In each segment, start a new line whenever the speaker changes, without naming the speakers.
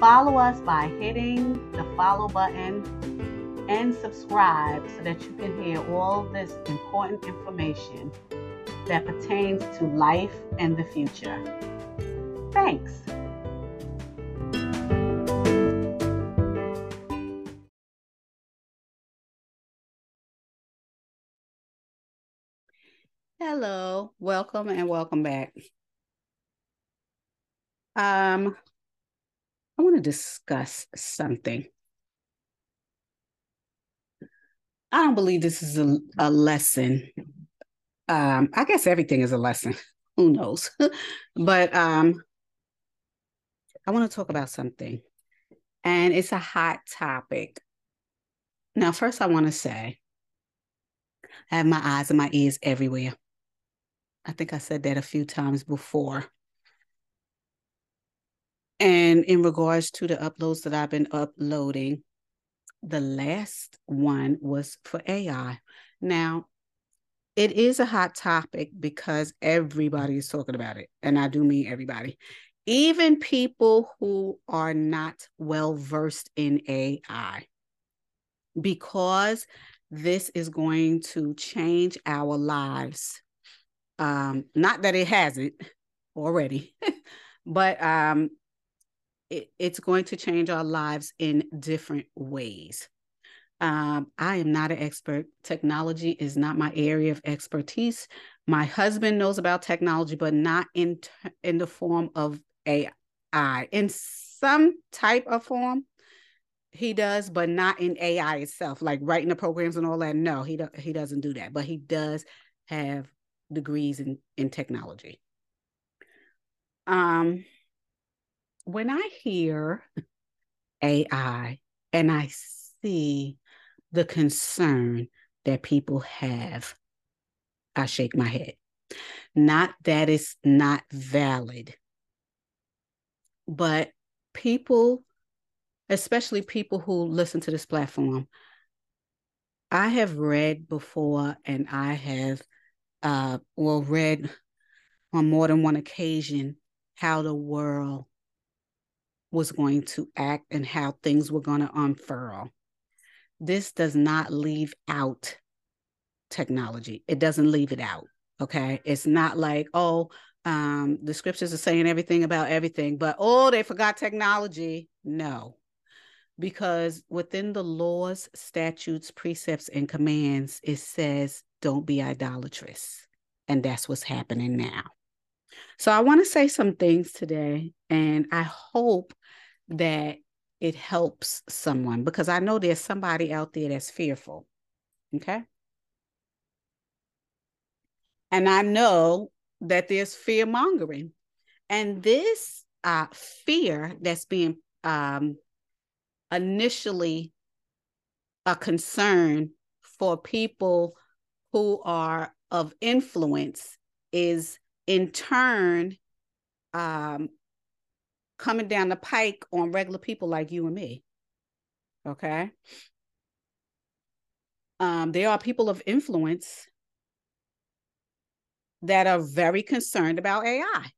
Follow us by hitting the follow button and subscribe so that you can hear all this important information that pertains to life and the future. Thanks. Hello, welcome and welcome back. Um, I want to discuss something. I don't believe this is a, a lesson. Um, I guess everything is a lesson. Who knows? but um, I want to talk about something, and it's a hot topic. Now, first, I want to say I have my eyes and my ears everywhere. I think I said that a few times before. And in regards to the uploads that I've been uploading, the last one was for AI. Now, it is a hot topic because everybody is talking about it. And I do mean everybody. Even people who are not well versed in AI. Because this is going to change our lives. Um, not that it hasn't already, but um, it, it's going to change our lives in different ways. Um, I am not an expert. Technology is not my area of expertise. My husband knows about technology, but not in in the form of AI. In some type of form, he does, but not in AI itself, like writing the programs and all that. No, he do, he doesn't do that, but he does have degrees in in technology. Um, when I hear AI and I see the concern that people have, I shake my head. Not that it's not valid, but people, especially people who listen to this platform, I have read before and I have, uh, well, read on more than one occasion how the world was going to act and how things were going to unfurl. This does not leave out technology. It doesn't leave it out. Okay. It's not like, oh, um, the scriptures are saying everything about everything, but oh, they forgot technology. No. Because within the laws, statutes, precepts, and commands, it says, don't be idolatrous. And that's what's happening now. So I want to say some things today, and I hope that it helps someone because I know there's somebody out there that's fearful. Okay. And I know that there's fear mongering. And this uh, fear that's being um, initially a concern for people who are of influence is in turn um, coming down the pike on regular people like you and me. Okay. Um, there are people of influence that are very concerned about AI.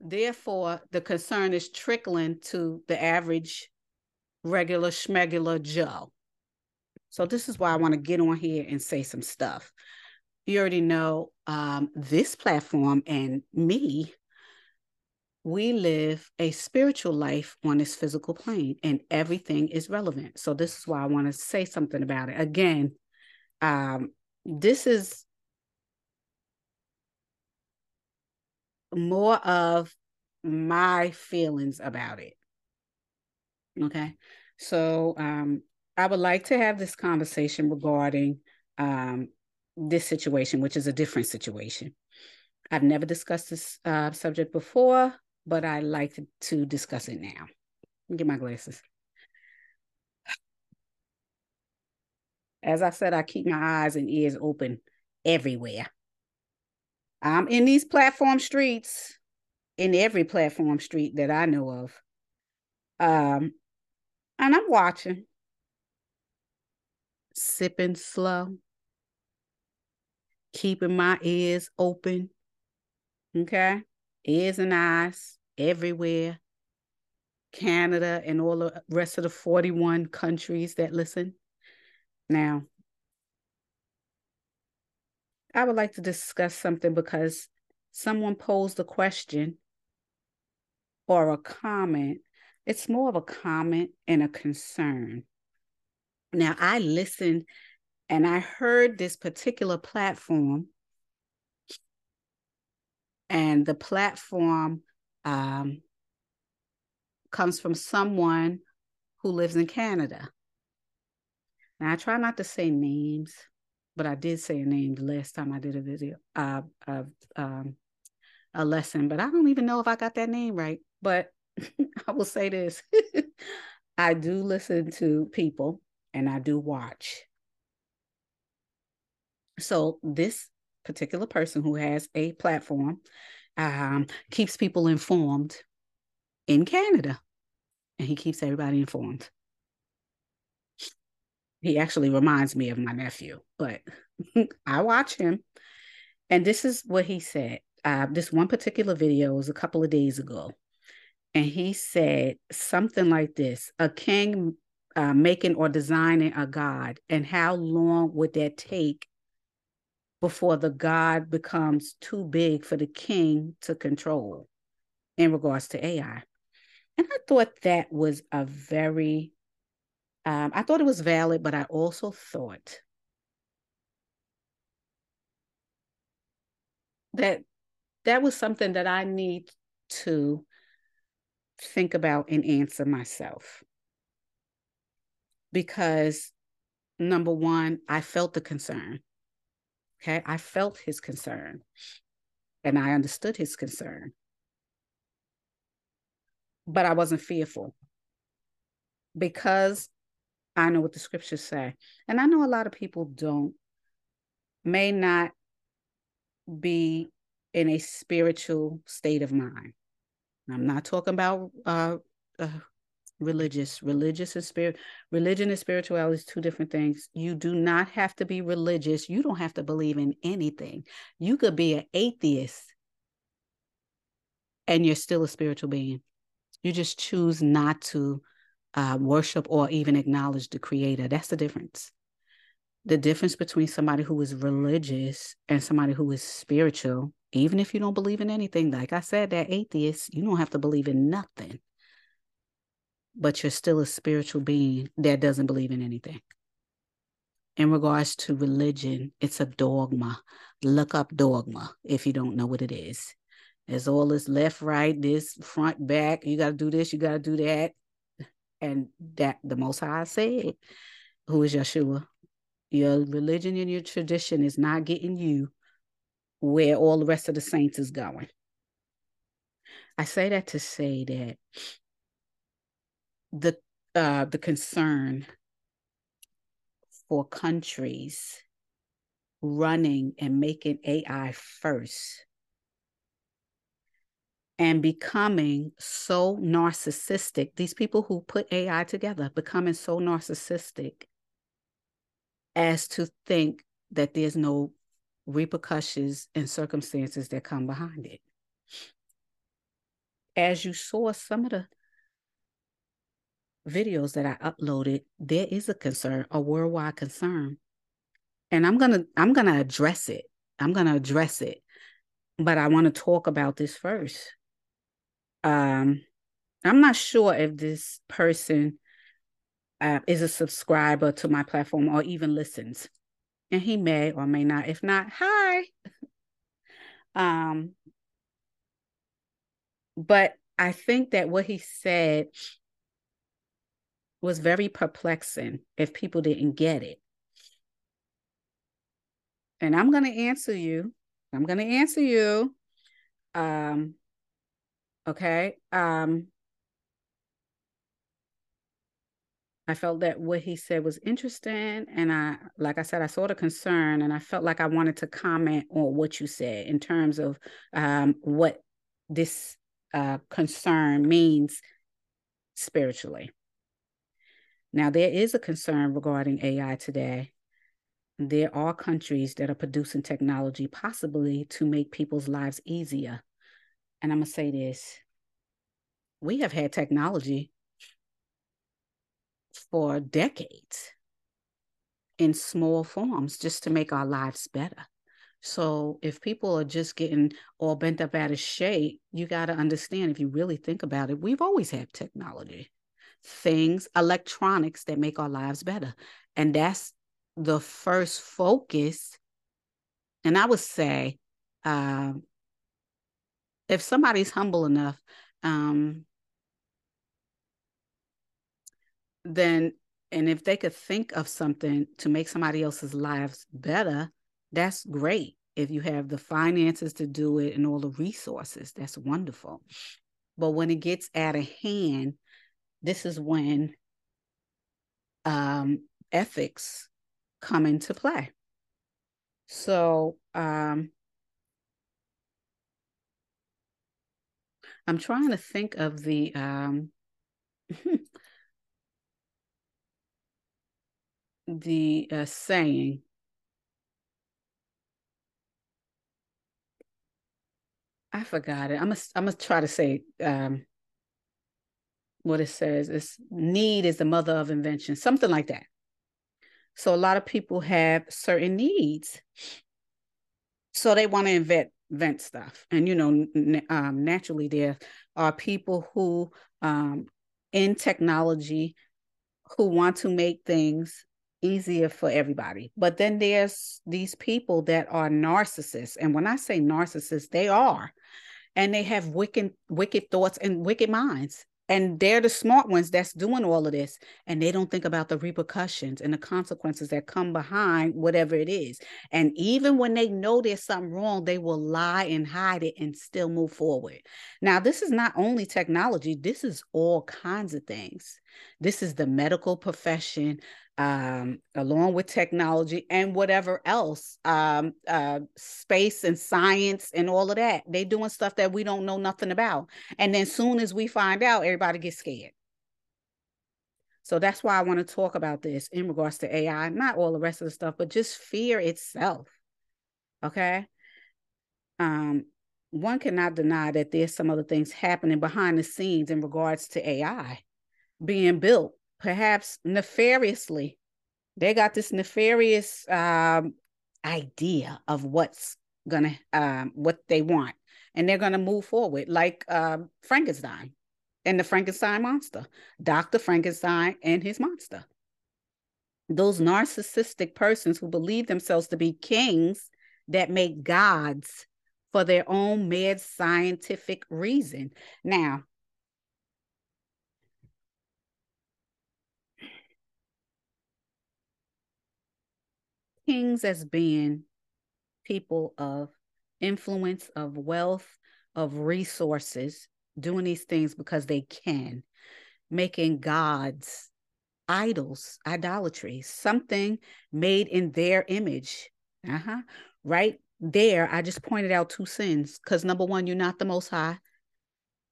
Therefore, the concern is trickling to the average regular schmegular Joe. So this is why I want to get on here and say some stuff. You already know um, this platform and me we live a spiritual life on this physical plane and everything is relevant. So this is why I want to say something about it. Again, um, this is more of my feelings about it. Okay. So um, I would like to have this conversation regarding um, this situation, which is a different situation. I've never discussed this uh, subject before but I like to discuss it now. Get my glasses. As I said, I keep my eyes and ears open everywhere. I'm in these platform streets, in every platform street that I know of. Um, and I'm watching, sipping slow, keeping my ears open. Okay ears and eyes everywhere. Canada and all the rest of the 41 countries that listen. Now, I would like to discuss something because someone posed a question or a comment. It's more of a comment and a concern. Now, I listened and I heard this particular platform, and the platform um, comes from someone who lives in Canada. Now, I try not to say names, but I did say a name the last time I did a video, uh, um, a lesson, but I don't even know if I got that name right. But I will say this I do listen to people and I do watch. So, this particular person who has a platform um, keeps people informed in Canada and he keeps everybody informed. He actually reminds me of my nephew, but I watch him. And this is what he said. Uh, this one particular video was a couple of days ago. And he said something like this a king uh, making or designing a god, and how long would that take before the god becomes too big for the king to control in regards to AI? And I thought that was a very, um, I thought it was valid, but I also thought that that was something that I need to think about and answer myself. Because number one, I felt the concern. Okay. I felt his concern and I understood his concern but I wasn't fearful because I know what the scriptures say. And I know a lot of people don't, may not be in a spiritual state of mind. I'm not talking about uh, uh, religious. Religious and spirit, religion and spirituality is two different things. You do not have to be religious. You don't have to believe in anything. You could be an atheist and you're still a spiritual being. You just choose not to uh, worship or even acknowledge the creator. That's the difference. The difference between somebody who is religious and somebody who is spiritual, even if you don't believe in anything, like I said, that atheist, you don't have to believe in nothing, but you're still a spiritual being that doesn't believe in anything. In regards to religion, it's a dogma. Look up dogma if you don't know what it is. It's all this left, right, this front, back. You got to do this, you got to do that. And that the Most High said, who is Yeshua? Your religion and your tradition is not getting you where all the rest of the saints is going. I say that to say that the uh, the concern for countries running and making AI first and becoming so narcissistic. These people who put AI together becoming so narcissistic as to think that there's no repercussions and circumstances that come behind it. As you saw some of the videos that I uploaded, there is a concern, a worldwide concern. And I'm going to I'm going to address it. I'm going to address it. But I want to talk about this first um, I'm not sure if this person uh, is a subscriber to my platform or even listens, and he may or may not. If not, hi. um, but I think that what he said was very perplexing if people didn't get it. And I'm going to answer you. I'm going to answer you. Um, Okay. Um, I felt that what he said was interesting. And I, like I said, I saw the concern and I felt like I wanted to comment on what you said in terms of um, what this uh, concern means spiritually. Now, there is a concern regarding AI today. There are countries that are producing technology possibly to make people's lives easier. And I'm going to say this we have had technology for decades in small forms just to make our lives better. So if people are just getting all bent up out of shape, you got to understand if you really think about it, we've always had technology, things, electronics that make our lives better. And that's the first focus. And I would say, um, if somebody's humble enough, um, then and if they could think of something to make somebody else's lives better, that's great. If you have the finances to do it and all the resources, that's wonderful. But when it gets out of hand, this is when um, ethics come into play. So um, I'm trying to think of the um, the uh, saying I forgot it. I'm gonna I'm gonna try to say um, what it says. is need is the mother of invention, something like that. So a lot of people have certain needs, so they want to invent invent stuff. And you know, um, naturally, there are people who um, in technology who want to make things easier for everybody. But then there's these people that are narcissists. And when I say narcissists, they are. And they have wicked, wicked thoughts and wicked minds and they're the smart ones that's doing all of this and they don't think about the repercussions and the consequences that come behind whatever it is. And even when they know there's something wrong they will lie and hide it and still move forward. Now this is not only technology this is all kinds of things. This is the medical profession um, along with technology and whatever else, um, uh, space and science and all of that. they're doing stuff that we don't know nothing about. And then as soon as we find out, everybody gets scared. So that's why I want to talk about this in regards to AI, not all the rest of the stuff, but just fear itself. Okay. Um, one cannot deny that there's some other things happening behind the scenes in regards to AI being built perhaps nefariously. They got this nefarious um, idea of what's gonna um, what they want, and they're gonna move forward, like um, Frankenstein and the Frankenstein monster, Doctor Frankenstein and his monster. Those narcissistic persons who believe themselves to be kings that make gods for their own mad scientific reason. Now, kings as being people of influence, of wealth, of resources, doing these things because they can, making gods idols, idolatry, something made in their image. Uh-huh. Right there, I just pointed out two sins because number one, you're not the most high.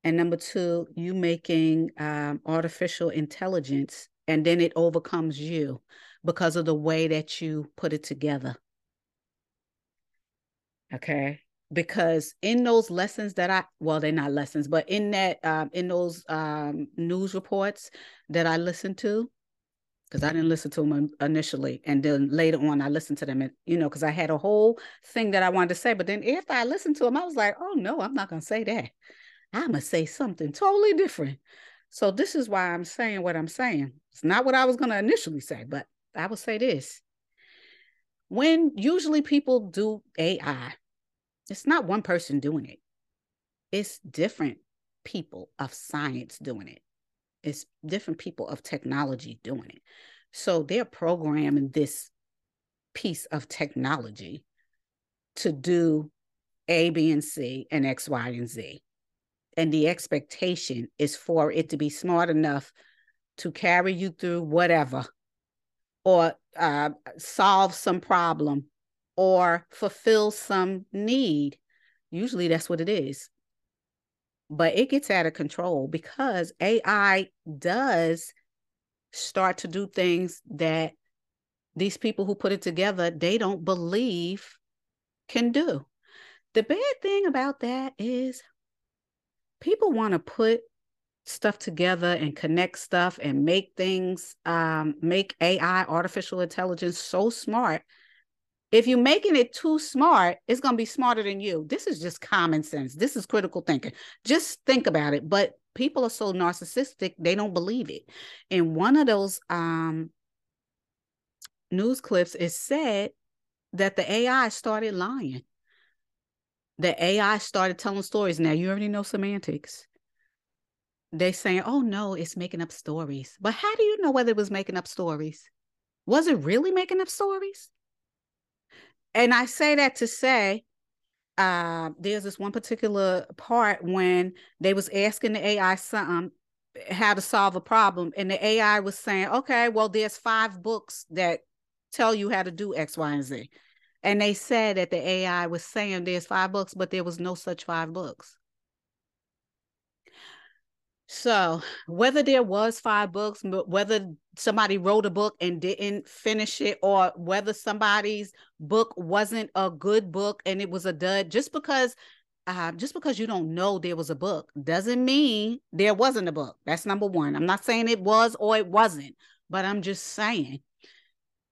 And number two, you making um, artificial intelligence and then it overcomes you because of the way that you put it together. Okay. Because in those lessons that I, well, they're not lessons, but in that, um, in those um, news reports that I listened to, because I didn't listen to them initially. And then later on, I listened to them, and, you know, because I had a whole thing that I wanted to say. But then after I listened to them, I was like, oh, no, I'm not going to say that. I'm going to say something totally different. So this is why I'm saying what I'm saying. It's not what I was going to initially say, but I will say this. When usually people do AI, it's not one person doing it. It's different people of science doing it. It's different people of technology doing it. So they're programming this piece of technology to do A, B, and C, and X, Y, and Z. And the expectation is for it to be smart enough to carry you through whatever or uh, solve some problem or fulfill some need. Usually that's what it is. But it gets out of control because AI does start to do things that these people who put it together, they don't believe can do. The bad thing about that is people want to put stuff together and connect stuff and make things um, make ai artificial intelligence so smart. If you're making it too smart it's going to be smarter than you. This is just common sense. This is critical thinking. Just think about it but people are so narcissistic they don't believe it. In one of those um, news clips it said that the ai started lying. The ai started telling stories. Now you already know semantics they saying, oh no, it's making up stories. But how do you know whether it was making up stories? Was it really making up stories? And I say that to say, uh, there's this one particular part when they was asking the AI something how to solve a problem, and the AI was saying, okay, well, there's five books that tell you how to do X, Y, and Z. And they said that the AI was saying there's five books, but there was no such five books. So whether there was five books, whether somebody wrote a book and didn't finish it, or whether somebody's book wasn't a good book and it was a dud, just because uh, just because you don't know there was a book doesn't mean there wasn't a book. That's number one. I'm not saying it was or it wasn't, but I'm just saying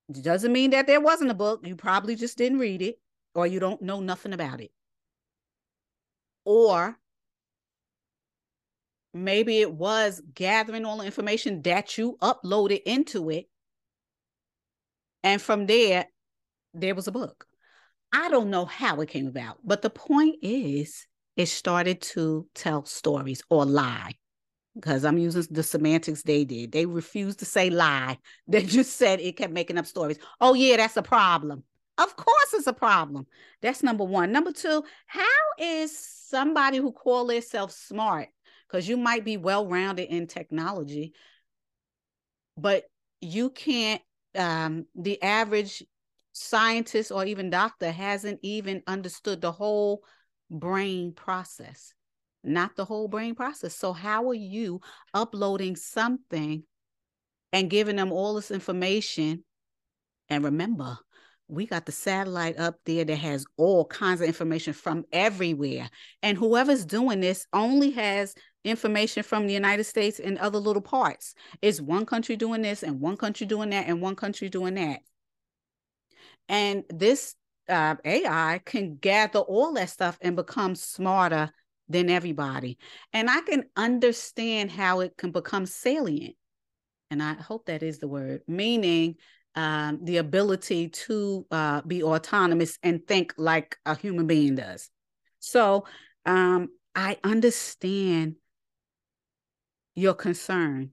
it doesn't mean that there wasn't a book. You probably just didn't read it or you don't know nothing about it. Or maybe it was gathering all the information that you uploaded into it. And from there there was a book. I don't know how it came about but the point is it started to tell stories or lie. Because i'm using the semantics they did. They refused to say lie. They just said it kept making up stories. Oh yeah that's a problem. Of course it's a problem. That's number one. Number two how is somebody who call themselves smart because you might be well rounded in technology, but you can't, um, the average scientist or even doctor hasn't even understood the whole brain process, not the whole brain process. So, how are you uploading something and giving them all this information? And remember, we got the satellite up there that has all kinds of information from everywhere. And whoever's doing this only has information from the United States and other little parts. It's one country doing this and one country doing that and one country doing that. And this uh, AI can gather all that stuff and become smarter than everybody. And I can understand how it can become salient. And I hope that is the word, meaning um, the ability to uh, be autonomous and think like a human being does. So um, I understand your concern.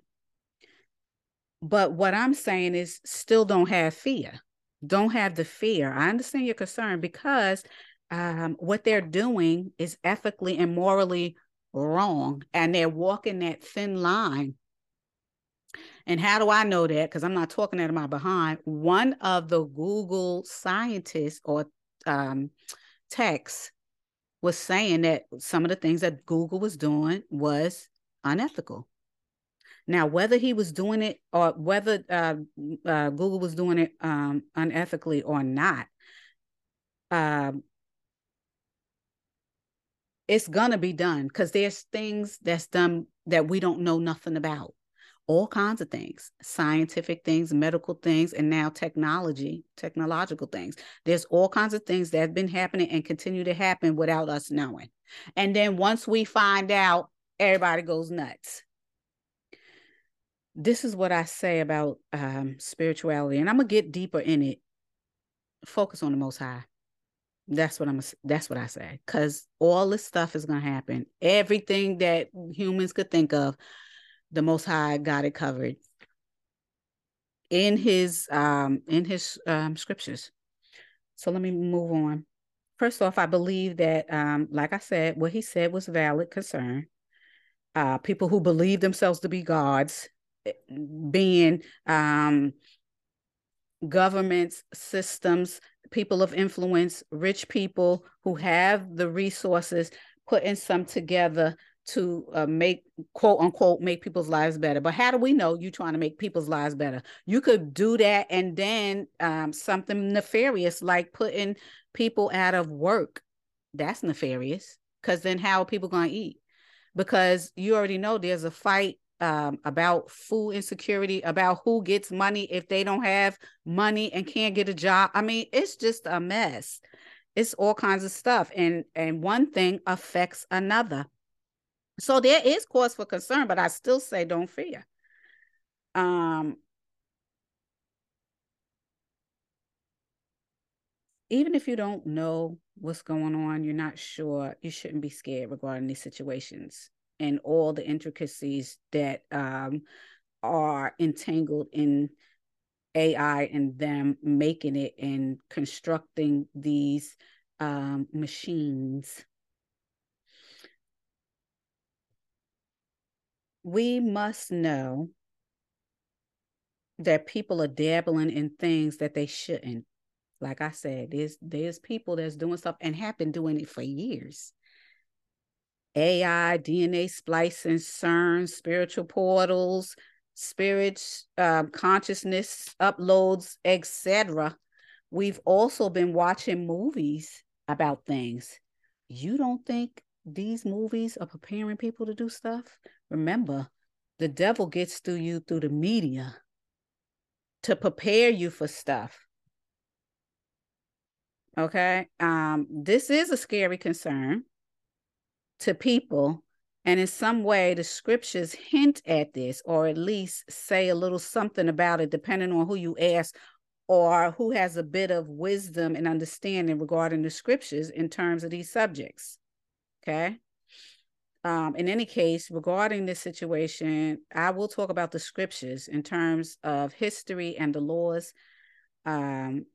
But what I'm saying is still don't have fear. Don't have the fear. I understand your concern because um, what they're doing is ethically and morally wrong. And they're walking that thin line. And how do I know that? Because I'm not talking out of my behind. One of the Google scientists or um, techs was saying that some of the things that Google was doing was unethical. Now, whether he was doing it or whether uh, uh, Google was doing it um, unethically or not, um, it's gonna be done because there's things that's done that we don't know nothing about. All kinds of things, scientific things, medical things, and now technology, technological things. There's all kinds of things that have been happening and continue to happen without us knowing. And then once we find out, everybody goes nuts this is what I say about um, spirituality, and I'm gonna get deeper in it. Focus on the Most High. That's what I'm. That's what I say. Because all this stuff is gonna happen. Everything that humans could think of, the Most High got it covered in His um in His um scriptures. So let me move on. First off, I believe that, um, like I said, what he said was valid concern. Uh, people who believe themselves to be gods being um, governments, systems, people of influence, rich people who have the resources, putting some together to uh, make quote unquote make people's lives better. But how do we know you're trying to make people's lives better? You could do that and then um, something nefarious like putting people out of work. That's nefarious because then how are people going to eat? Because you already know there's a fight um, about food insecurity, about who gets money if they don't have money and can't get a job. I mean, it's just a mess. It's all kinds of stuff, and and one thing affects another. So there is cause for concern, but I still say don't fear. Um, even if you don't know what's going on, you're not sure, you shouldn't be scared regarding these situations and all the intricacies that um, are entangled in AI and them making it and constructing these um, machines. We must know that people are dabbling in things that they shouldn't. Like I said, there's there's people that's doing stuff and have been doing it for years. AI, DNA splicing, CERN, spiritual portals, spirits, um, consciousness uploads, etc. We've also been watching movies about things. You don't think these movies are preparing people to do stuff? Remember, the devil gets through you through the media to prepare you for stuff. Okay. Um, this is a scary concern to people. And in some way, the scriptures hint at this, or at least say a little something about it, depending on who you ask or who has a bit of wisdom and understanding regarding the scriptures in terms of these subjects. Okay. Um, in any case, regarding this situation, I will talk about the scriptures in terms of history and the laws um,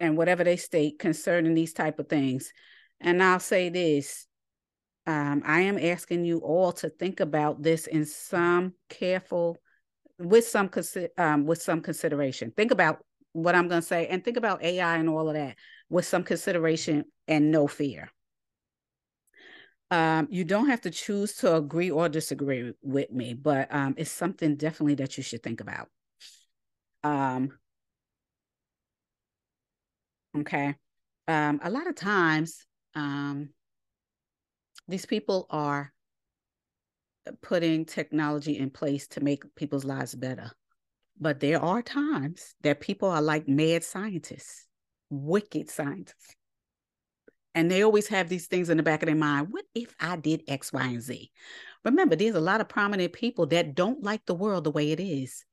and whatever they state concerning these type of things. And I'll say this um, I am asking you all to think about this in some careful, with some um, with some consideration. Think about what I'm going to say, and think about AI and all of that with some consideration and no fear. Um, you don't have to choose to agree or disagree with me, but um, it's something definitely that you should think about. Um, okay. Um, a lot of times um, these people are putting technology in place to make people's lives better. But there are times that people are like mad scientists, wicked scientists. And they always have these things in the back of their mind. What if I did X, Y, and Z? Remember, there's a lot of prominent people that don't like the world the way it is.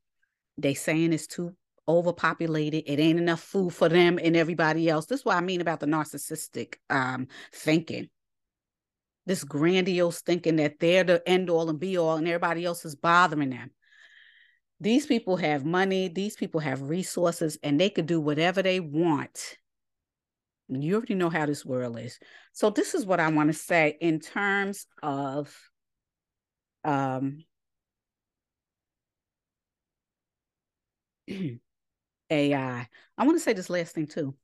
They saying it's too overpopulated. It ain't enough food for them and everybody else. This is what I mean about the narcissistic um, thinking. This grandiose thinking that they're the end all and be all and everybody else is bothering them. These people have money, these people have resources, and they could do whatever they want. You already know how this world is. So, this is what I want to say in terms of um, AI. I want to say this last thing too.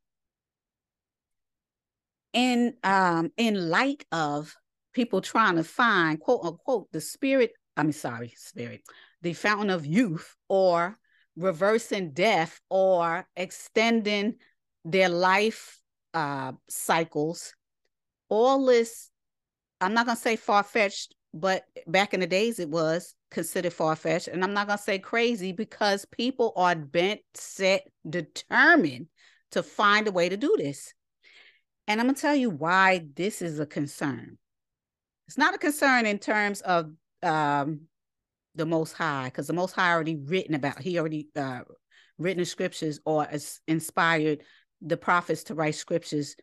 In um in light of people trying to find quote unquote the spirit, I'm sorry, spirit, the fountain of youth or reversing death or extending their life uh cycles, all this I'm not gonna say far-fetched, but back in the days it was considered far fetched. And I'm not going to say crazy because people are bent, set, determined to find a way to do this. And I'm going to tell you why this is a concern. It's not a concern in terms of um, the Most High, because the Most High already written about, he already uh, written scriptures or inspired the prophets to write scriptures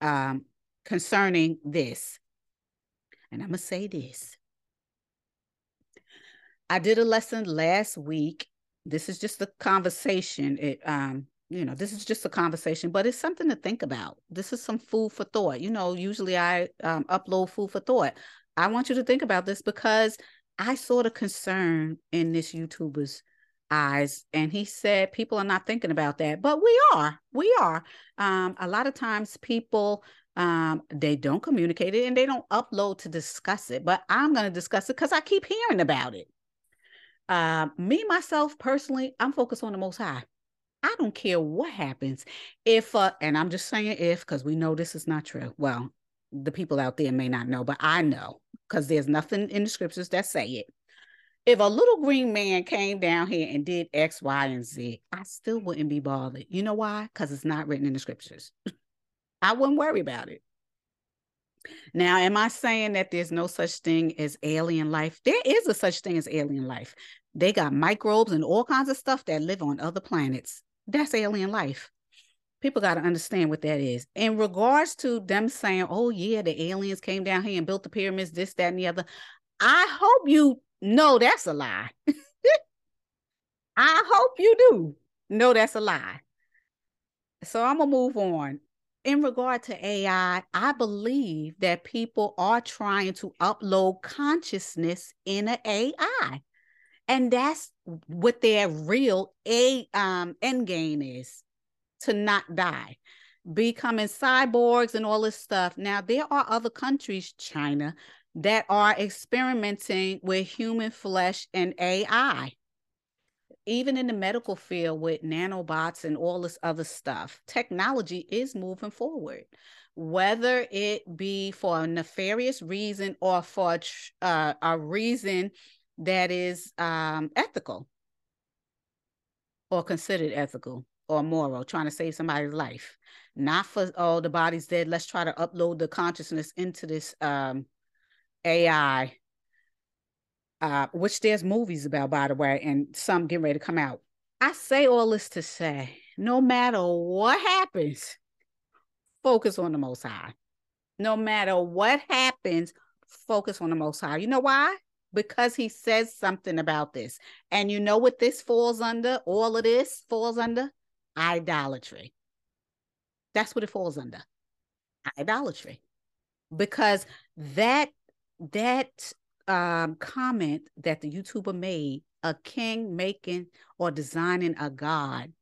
um, concerning this. And I'm going to say this I did a lesson last week. This is just a conversation. It um, you know, this is just a conversation, but it's something to think about. This is some food for thought. You know, usually I um, upload food for thought. I want you to think about this because I saw the concern in this YouTuber's eyes and he said people are not thinking about that but we are we are um, a lot of times people um, they don't communicate it and they don't upload to discuss it but i'm going to discuss it because i keep hearing about it uh, me myself personally i'm focused on the most high i don't care what happens if uh, and i'm just saying if because we know this is not true well the people out there may not know but i know because there's nothing in the scriptures that say it if a little green man came down here and did X, Y, and Z, I still wouldn't be bothered. You know why? Because it's not written in the scriptures. I wouldn't worry about it. Now, am I saying that there's no such thing as alien life? There is a such thing as alien life. They got microbes and all kinds of stuff that live on other planets. That's alien life. People got to understand what that is. In regards to them saying, oh, yeah, the aliens came down here and built the pyramids, this, that, and the other, I hope you know that's a lie. I hope you do. No, that's a lie. So I'm going to move on. In regard to AI, I believe that people are trying to upload consciousness in an AI. And that's what their real a um, end game is to not die, becoming cyborgs and all this stuff. Now, there are other countries, China, that are experimenting with human flesh and AI. Even in the medical field with nanobots and all this other stuff, technology is moving forward. Whether it be for a nefarious reason or for uh, a reason that is um, ethical or considered ethical or moral, trying to save somebody's life, not for oh the body's dead. Let's try to upload the consciousness into this um, AI, uh, which there's movies about, by the way, and some getting ready to come out. I say all this to say, no matter what happens, focus on the Most High. No matter what happens, focus on the Most High. You know why? Because He says something about this. And you know what this falls under? All of this falls under idolatry. That's what it falls under idolatry. Because that that um, comment that the YouTuber made, a king making or designing a god,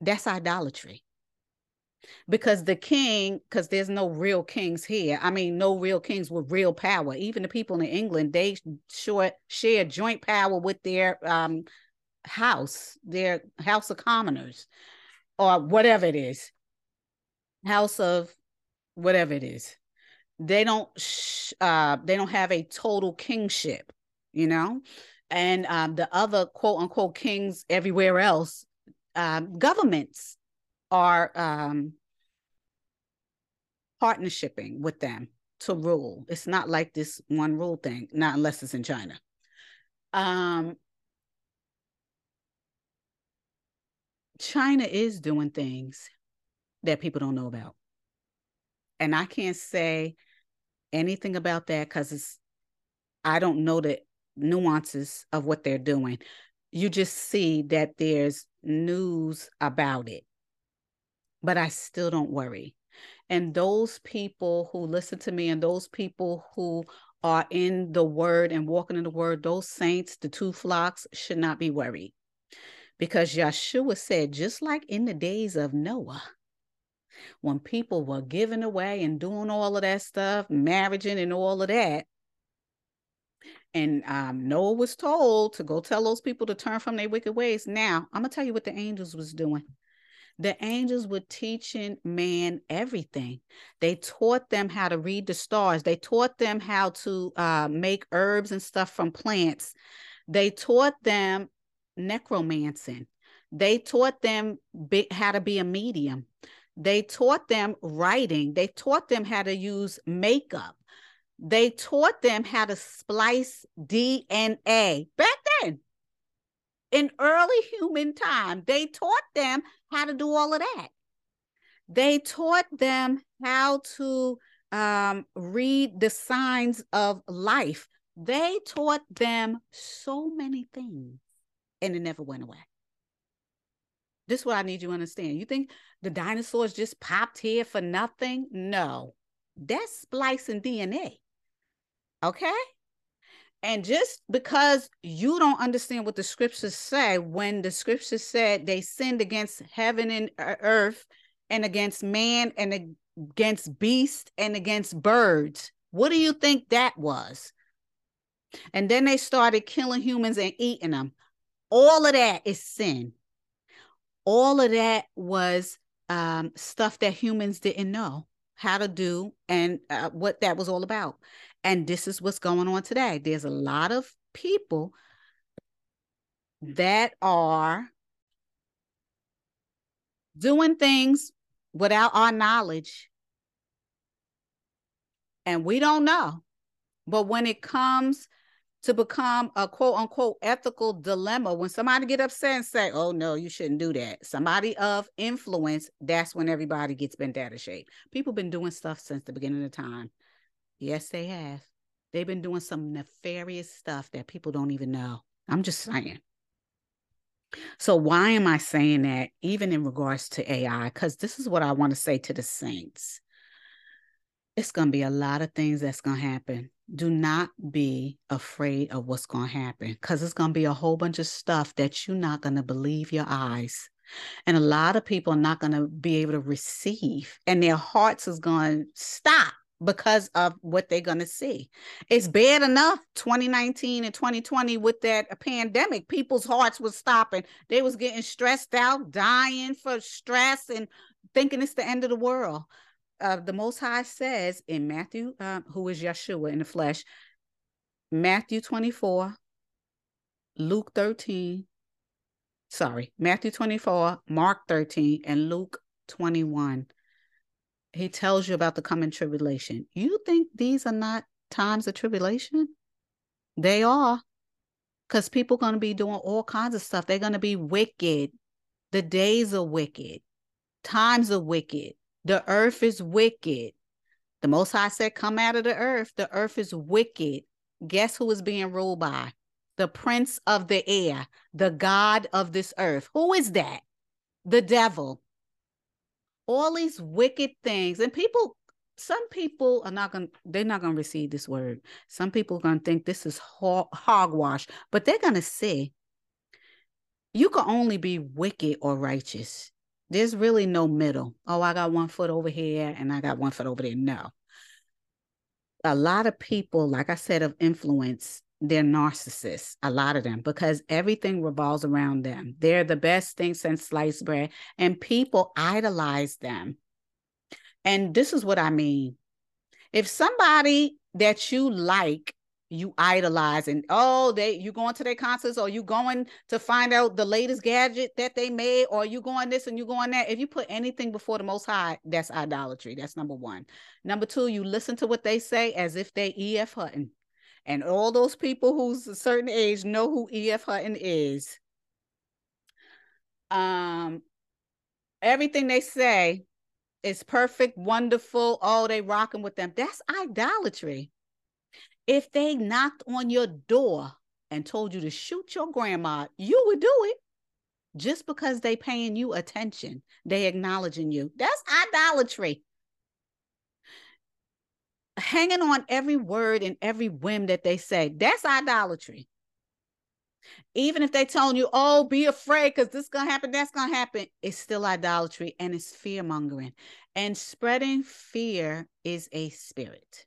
that's idolatry. Because the king, because there's no real kings here. I mean, no real kings with real power. Even the people in England, they short share joint power with their um, house, their House of Commoners, or whatever it is, House of whatever it is they don't sh- uh, they don't have a total kingship, you know, and um, the other quote unquote kings everywhere else, um, governments are um, with them to rule. It's not like this one rule thing, not unless it's in China. Um, China is doing things that people don't know about. And I can't say anything about that because it's I don't know the nuances of what they're doing. You just see that there's news about it. But I still don't worry. And those people who listen to me and those people who are in the word and walking in the word, those saints, the two flocks, should not be worried. Because Yeshua said, just like in the days of Noah, when people were giving away and doing all of that stuff, marrying and all of that. And um, Noah was told to go tell those people to turn from their wicked ways. Now, I'm going to tell you what the angels was doing. The angels were teaching man everything. They taught them how to read the stars. They taught them how to uh, make herbs and stuff from plants. They taught them necromancing. They taught them be, how to be a medium. They taught them writing. They taught them how to use makeup. They taught them how to splice DNA back then. In early human time, they taught them how to do all of that. They taught them how to um, read the signs of life. They taught them so many things, and it never went away. This is what I need you to understand. You think the dinosaurs just popped here for nothing? No, that's splicing DNA. Okay. And just because you don't understand what the scriptures say, when the scriptures said they sinned against heaven and uh, earth and against man and against beast and against birds, what do you think that was? And then they started killing humans and eating them. All of that is sin. All of that was um, stuff that humans didn't know how to do and uh, what that was all about. And this is what's going on today. There's a lot of people that are doing things without our knowledge. And we don't know. But when it comes to become a quote unquote ethical dilemma, when somebody get upset and say, oh no, you shouldn't do that. Somebody of influence, that's when everybody gets bent out of shape. People been doing stuff since the beginning of time. Yes, they have. They've been doing some nefarious stuff that people don't even know. I'm just saying. So, why am I saying that, even in regards to AI? Because this is what I want to say to the saints. It's going to be a lot of things that's going to happen. Do not be afraid of what's going to happen because it's going to be a whole bunch of stuff that you're not going to believe your eyes. And a lot of people are not going to be able to receive, and their hearts is going to stop because of what they're going to see. It's bad enough 2019 and 2020 with that pandemic. People's hearts was stopping. They was getting stressed out, dying for stress and thinking it's the end of the world. Uh, the Most High says in Matthew, uh, who is Yeshua in the flesh, Matthew 24, Luke 13, sorry, Matthew 24, Mark 13, and Luke 21 he tells you about the coming tribulation. You think these are not times of tribulation? They are. Because people going to be doing all kinds of stuff. They're going to be wicked. The days are wicked. Times are wicked. The earth is wicked. The Most High said, Come out of the earth. The earth is wicked. Guess who is being ruled by? The prince of the air, the God of this earth. Who is that? The devil all these wicked things and people some people are not going to they're not going to receive this word some people are going to think this is hogwash but they're going to say you can only be wicked or righteous there's really no middle oh i got one foot over here and i got one foot over there no a lot of people like i said of influence they're narcissists, a lot of them, because everything revolves around them. They're the best thing since sliced bread, and people idolize them. And this is what I mean. If somebody that you like, you idolize, and oh, they you going to their concerts, or you going to find out the latest gadget that they made, or you going this and you going that. If you put anything before the Most High, that's idolatry. That's number one. Number two, you listen to what they say as if they E.F. Hutton and all those people who's a certain age know who E.F. Hutton is. Um, everything they say is perfect, wonderful. Oh, they rocking with them. That's idolatry. If they knocked on your door and told you to shoot your grandma, you would do it just because they paying you attention. They acknowledging you. That's idolatry hanging on every word and every whim that they say. That's idolatry. Even if they telling you, oh, be afraid because this gonna happen, that's gonna happen, it's still idolatry and it's fear mongering. And spreading fear is a spirit.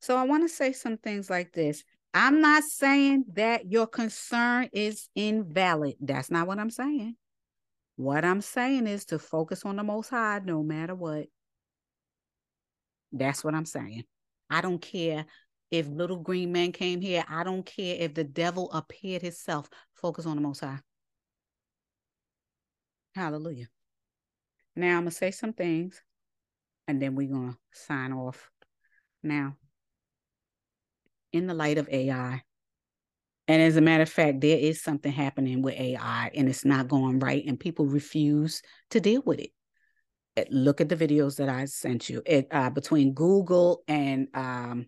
So I want to say some things like this. I'm not saying that your concern is invalid. That's not what I'm saying. What I'm saying is to focus on the most high no matter what. That's what I'm saying. I don't care if little green man came here. I don't care if the devil appeared himself. Focus on the most high. Hallelujah. Now I'm going to say some things and then we're going to sign off. Now, in the light of AI, and as a matter of fact, there is something happening with AI and it's not going right, and people refuse to deal with it. Eh, look at the videos that I sent you. It uh, between Google and um,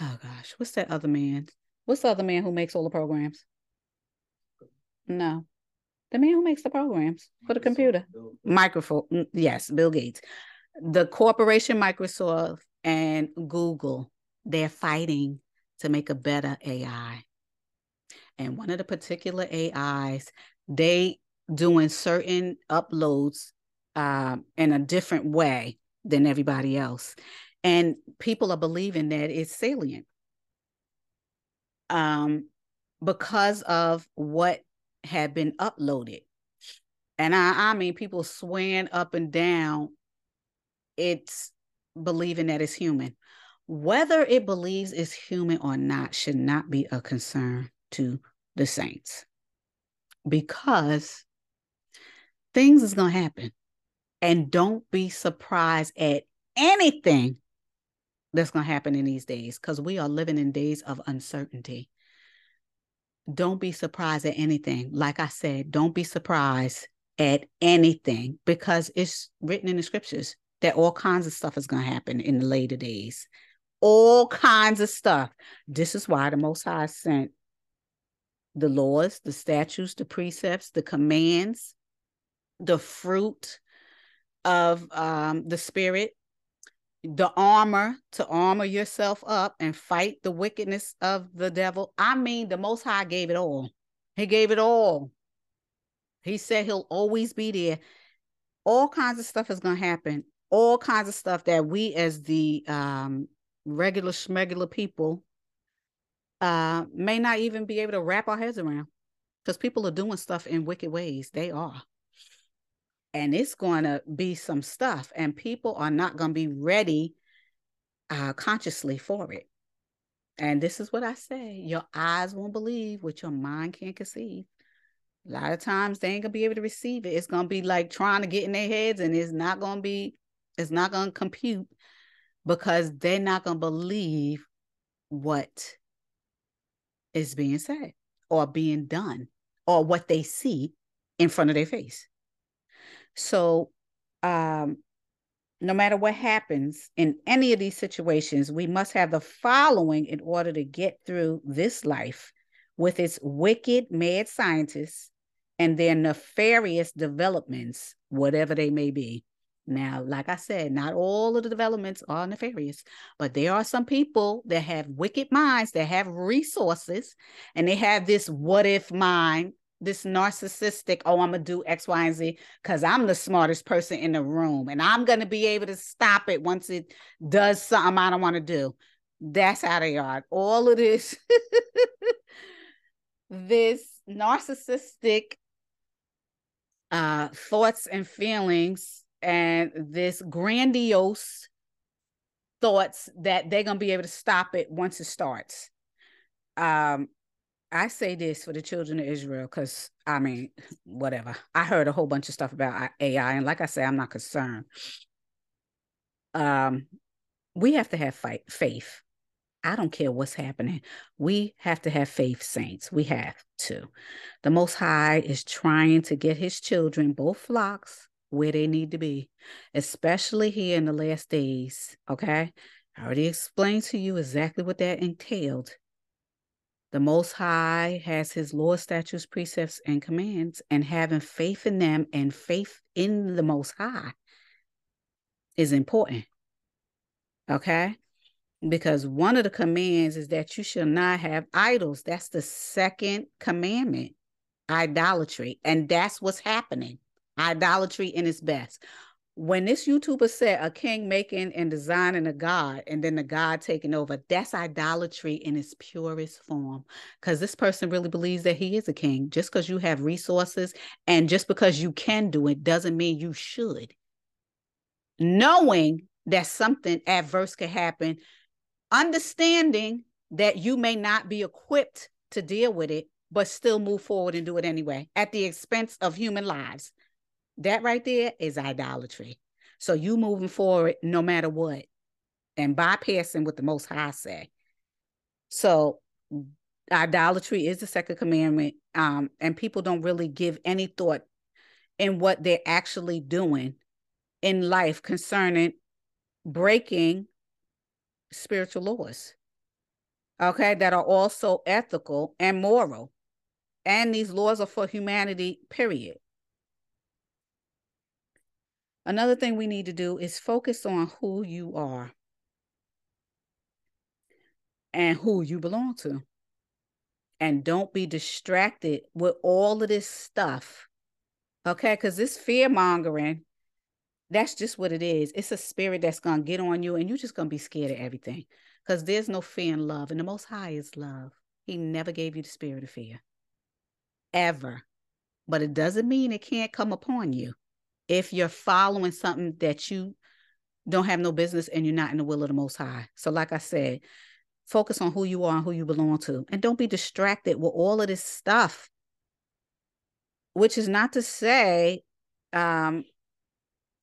oh gosh, what's that other man? What's the other man who makes all the programs? No, the man who makes the programs for the computer. Microphone, mm, yes, Bill Gates. the corporation Microsoft and Google, they're fighting to make a better AI. And one of the particular AIs, they doing certain uploads um, in a different way than everybody else. And people are believing that it's salient um, because of what had been uploaded. And I, I mean, people swearing up and down it's believing that it's human. Whether it believes it's human or not should not be a concern to the saints because things is going to happen. And don't be surprised at anything that's going to happen in these days because we are living in days of uncertainty. Don't be surprised at anything. Like I said, don't be surprised at anything because it's written in the scriptures that all kinds of stuff is going to happen in the later days. All kinds of stuff. This is why the Most High sent the laws, the statutes, the precepts, the commands, the fruit of um, the Spirit, the armor to armor yourself up and fight the wickedness of the devil. I mean, the Most High gave it all. He gave it all. He said he'll always be there. All kinds of stuff is going to happen all kinds of stuff that we as the um, regular schmegular people uh, may not even be able to wrap our heads around because people are doing stuff in wicked ways. They are. And it's going to be some stuff, and people are not going to be ready uh, consciously for it. And this is what I say your eyes won't believe what your mind can't conceive. A lot of times they ain't gonna be able to receive it. It's gonna be like trying to get in their heads, and it's not gonna be it's not to compute because they're not going to believe what is being said or being done or what they see in front of their face. So, um, no matter what happens in any of these situations, we must have the following in order to get through this life with its wicked, mad scientists and their nefarious developments, whatever they may be. Now, like I said, not all of the developments are nefarious, but there are some people that have wicked minds that have resources and they have this what if mind, this narcissistic, oh, I'm going to do X, Y, and Z because I'm the smartest person in the room and I'm going to be able to stop it once it does something I don't want to do. That's how they are. All of this, this narcissistic uh, thoughts and feelings and this grandiose thoughts that they're going to be able to stop it once it starts. Um, I say this for the children of Israel because I mean, whatever. I heard a whole bunch of stuff about AI, and like I say, I'm not concerned. Um, we have to have fight, faith. I don't care what's happening. We have to have faith, saints. We have to. The Most High is trying to get his children, both flocks, where they need to be, especially here in the last days. Okay. I already explained to you exactly what that entailed. The Most High has his law, statutes, precepts, and commands, and having faith in them and faith in the Most High is important. Okay. Because one of the commands is that you shall not have idols. That's the second commandment idolatry. And that's what's happening idolatry in its best. When this YouTuber said a king making and designing a god and then the god taking over, that's idolatry in its purest form. Because this person really believes that he is a king. Just because you have resources and just because you can do it doesn't mean you should. Knowing that something adverse could happen, understanding that you may not be equipped to deal with it, but still move forward and do it anyway at the expense of human lives. That right there is idolatry. So you moving forward no matter what and bypassing what the most high say. So idolatry is the second commandment. Um, and people don't really give any thought in what they're actually doing in life concerning breaking spiritual laws. Okay, that are also ethical and moral. And these laws are for humanity, period. Another thing we need to do is focus on who you are and who you belong to. And don't be distracted with all of this stuff. Okay. Because this fear mongering, that's just what it is. It's a spirit that's going to get on you and you're just going to be scared of everything because there's no fear in love. And the Most High is love. He never gave you the spirit of fear, ever. But it doesn't mean it can't come upon you if you're following something that you don't have no business and you're not in the will of the Most High. So, like I said, focus on who you are and who you belong to. And don't be distracted with all of this stuff, which is not to say um,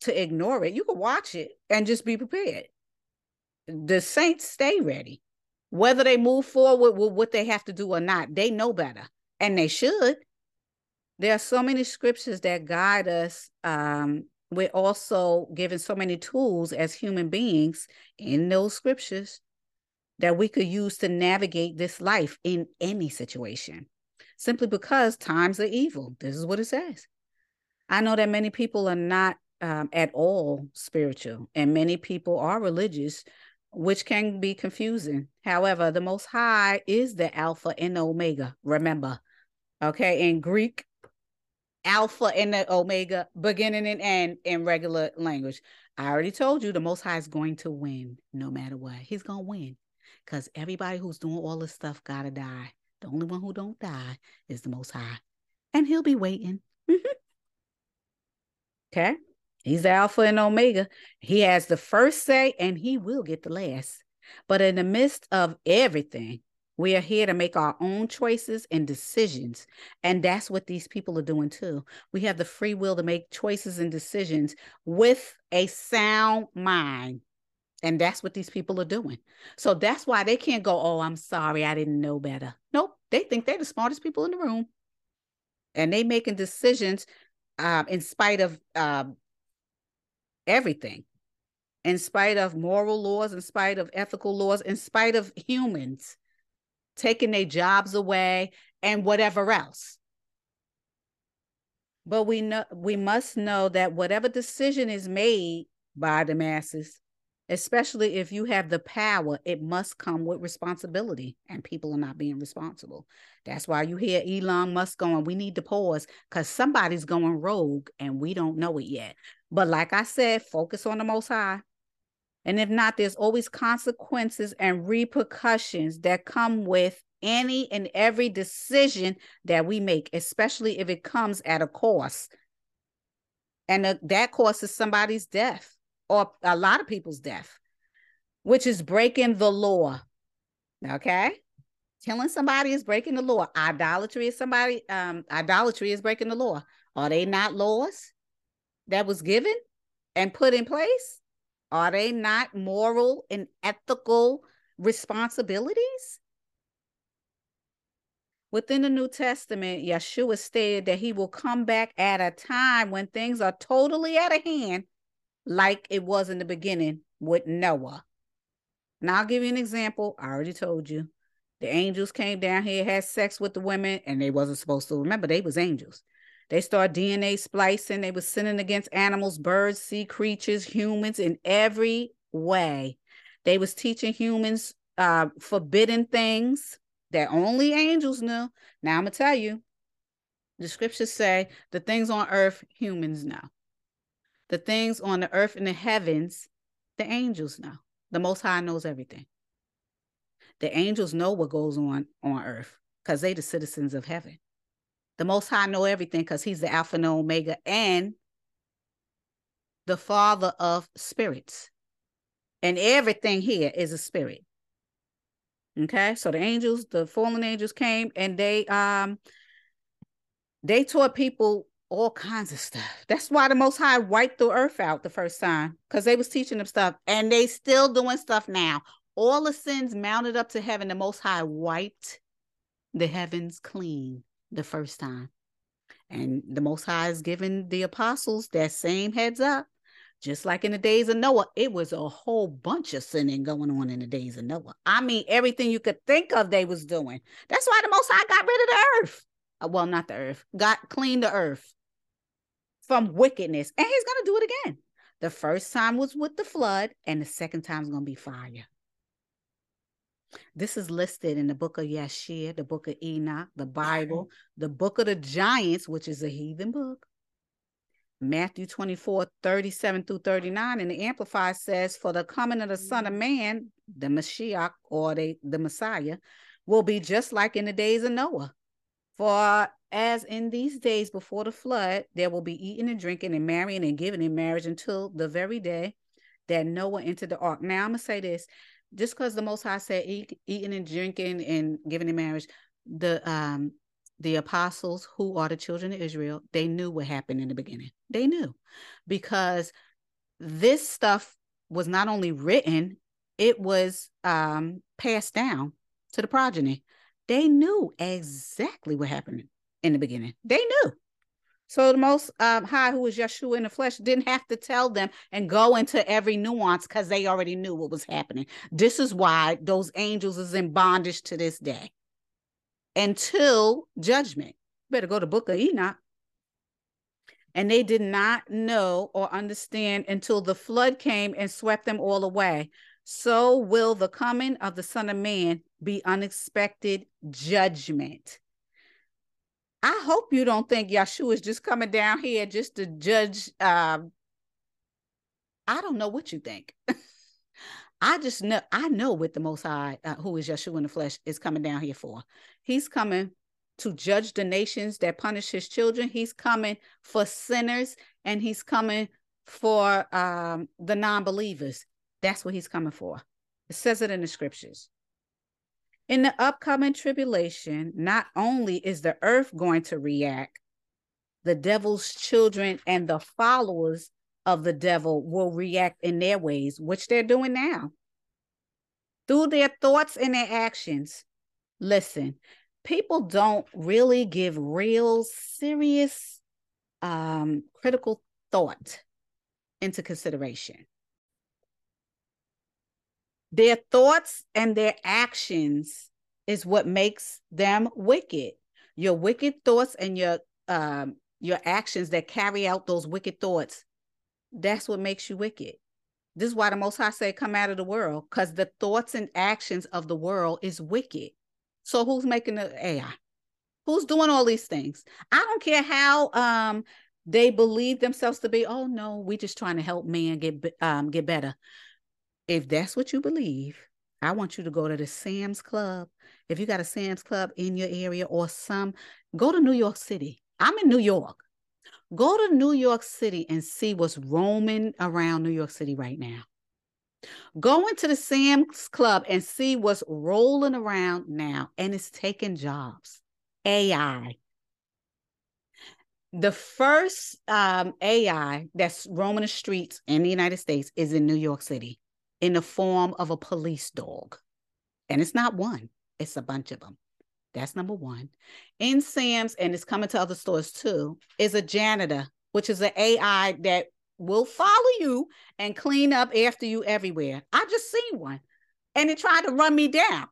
to ignore it. You can watch it and just be prepared. The saints stay ready. Whether they move forward with what they have to do or not, they know better and they should. There are so many scriptures that guide us. Um, we're also given so many tools as human beings in those scriptures that we could use to navigate this life in any situation simply because times are evil. This is what it says. I know that many people are not um, at all spiritual, and many people are religious, which can be confusing. However, the Most High is the Alpha and Omega. Remember, okay, in Greek, Alpha and the Omega, beginning and end in regular language. I already told you the Most High is going to win no matter what. He's going to win because everybody who's doing all this stuff gotta die. The only one who don't die is the Most High, and He'll be waiting. okay, He's the Alpha and Omega. He has the first say, and He will get the last. But in the midst of everything, we are here to make our own choices and decisions. And that's what these people are doing too. We have the free will to make choices and decisions with a sound mind. And that's what these people are doing. So that's why they can't go, oh, I'm sorry, I didn't know better. Nope. They think they're the smartest people in the room. And they're making decisions um, in spite of um, everything, in spite of moral laws, in spite of ethical laws, in spite of humans taking their jobs away and whatever else. But we know we must know that whatever decision is made by the masses especially if you have the power, it must come with responsibility, and people are not being responsible. That's why you hear Elon Musk going, We need to pause because somebody's going rogue and we don't know it yet. But like I said, focus on the most high. And if not, there's always consequences and repercussions that come with any and every decision that we make, especially if it comes at a cost. And that cost is somebody's death or a lot of people's death, which is breaking the law. Okay. Killing somebody is breaking the law. Idolatry is somebody, um, idolatry is breaking the law. Are they not laws that was given and put in place? Are they not moral and ethical responsibilities? Within the New Testament, Yeshua stated that he will come back at a time when things are totally out of hand like it was in the beginning with Noah. Now I'll give you an example. I already told you. The angels came down here, had sex with the women, and they wasn't supposed to. Remember, they was angels. They started DNA splicing. They was sinning against animals, birds, sea creatures, humans in every way. They was teaching humans uh, forbidden things that only angels knew. Now I'm gonna tell you, the scriptures say the things on earth humans know. The things on the earth and the heavens, the angels know. The Most High knows everything. The angels know what goes on on earth because they the citizens of heaven. The Most High know everything because he's the Alpha and Omega and the Father of spirits. And everything here is a spirit. Okay, so the angels, the fallen angels came and they um they taught people all kinds of stuff. That's why the Most High wiped the earth out the first time because they was teaching them stuff, and they still doing stuff now. All the sins mounted up to heaven. The Most High wiped the heavens clean the first time, and the Most High is giving the apostles that same heads up. Just like in the days of Noah, it was a whole bunch of sinning going on in the days of Noah. I mean, everything you could think of, they was doing. That's why the Most High got rid of the earth. Uh, well, not the earth, got cleaned the earth from wickedness. And he's to do it again. The first time was with the flood, and the second time is to be fire. This is listed in the book of Yashir, the book of Enoch, the Bible, the book of the Giants, which is a heathen book. Matthew 24, 37 through 39. And the Amplified says, For the coming of the Son of Man, the Mashiach or the, the Messiah, will be just like in the days of Noah. For as in these days before the flood, there will be eating and drinking and marrying and giving in marriage until the very day that Noah entered the ark. Now I'm gonna say this: just because the Most High said eat, eating and drinking and giving in marriage, the um the apostles who are the children of Israel, they knew what happened in the beginning. They knew because this stuff was not only written, it was um passed down to the progeny. They knew exactly what happened in the beginning. They knew. So the most um, high, who was Yeshua in the flesh, didn't have to tell them and go into every nuance because they already knew what was happening. This is why those angels is in bondage to this day until judgment. Better go to Book of Enoch. And they did not know or understand until the flood came and swept them all away. So will the coming of the Son of Man be unexpected judgment. I hope you don't think Yeshua is just coming down here just to judge. Uh, I don't know what you think. I just know I know what the Most High, uh, who is Yeshua in the flesh, is coming down here for. He's coming to judge the nations that punish his children. He's coming for sinners, and he's coming for um, the non-believers. That's what he's coming for. It says it in the scriptures. In the upcoming tribulation, not only is the earth going to react, the devil's children and the followers of the devil will react in their ways, which they're doing now. Through their thoughts and their actions. Listen, people don't really give real, serious, um, critical thought into consideration their thoughts and their actions is what makes them wicked. Your wicked thoughts and your um your actions that carry out those wicked thoughts that's what makes you wicked. This is why the most high say come out of the world because the thoughts and actions of the world is wicked. So who's making the ai who's doing all these things? I don't care how um they believe themselves to be oh no we're just trying to help man get um get better if that's what you believe, I want you to go to the Sam's Club. If you got a Sam's Club in your area or some, go to New York City. I'm in New York. Go to New York City and see what's roaming around New York City right now. Go into the Sam's Club and see what's rolling around now, and it's taking jobs. AI. The first um, AI that's roaming the streets in the United States is in New York City in the form of a police dog. And it's not one, it's a bunch of them. That's number one. In Sam's, and it's coming to other stores too, is a janitor, which is an AI that will follow you and clean up after you everywhere. I just seen one and it tried to run me down.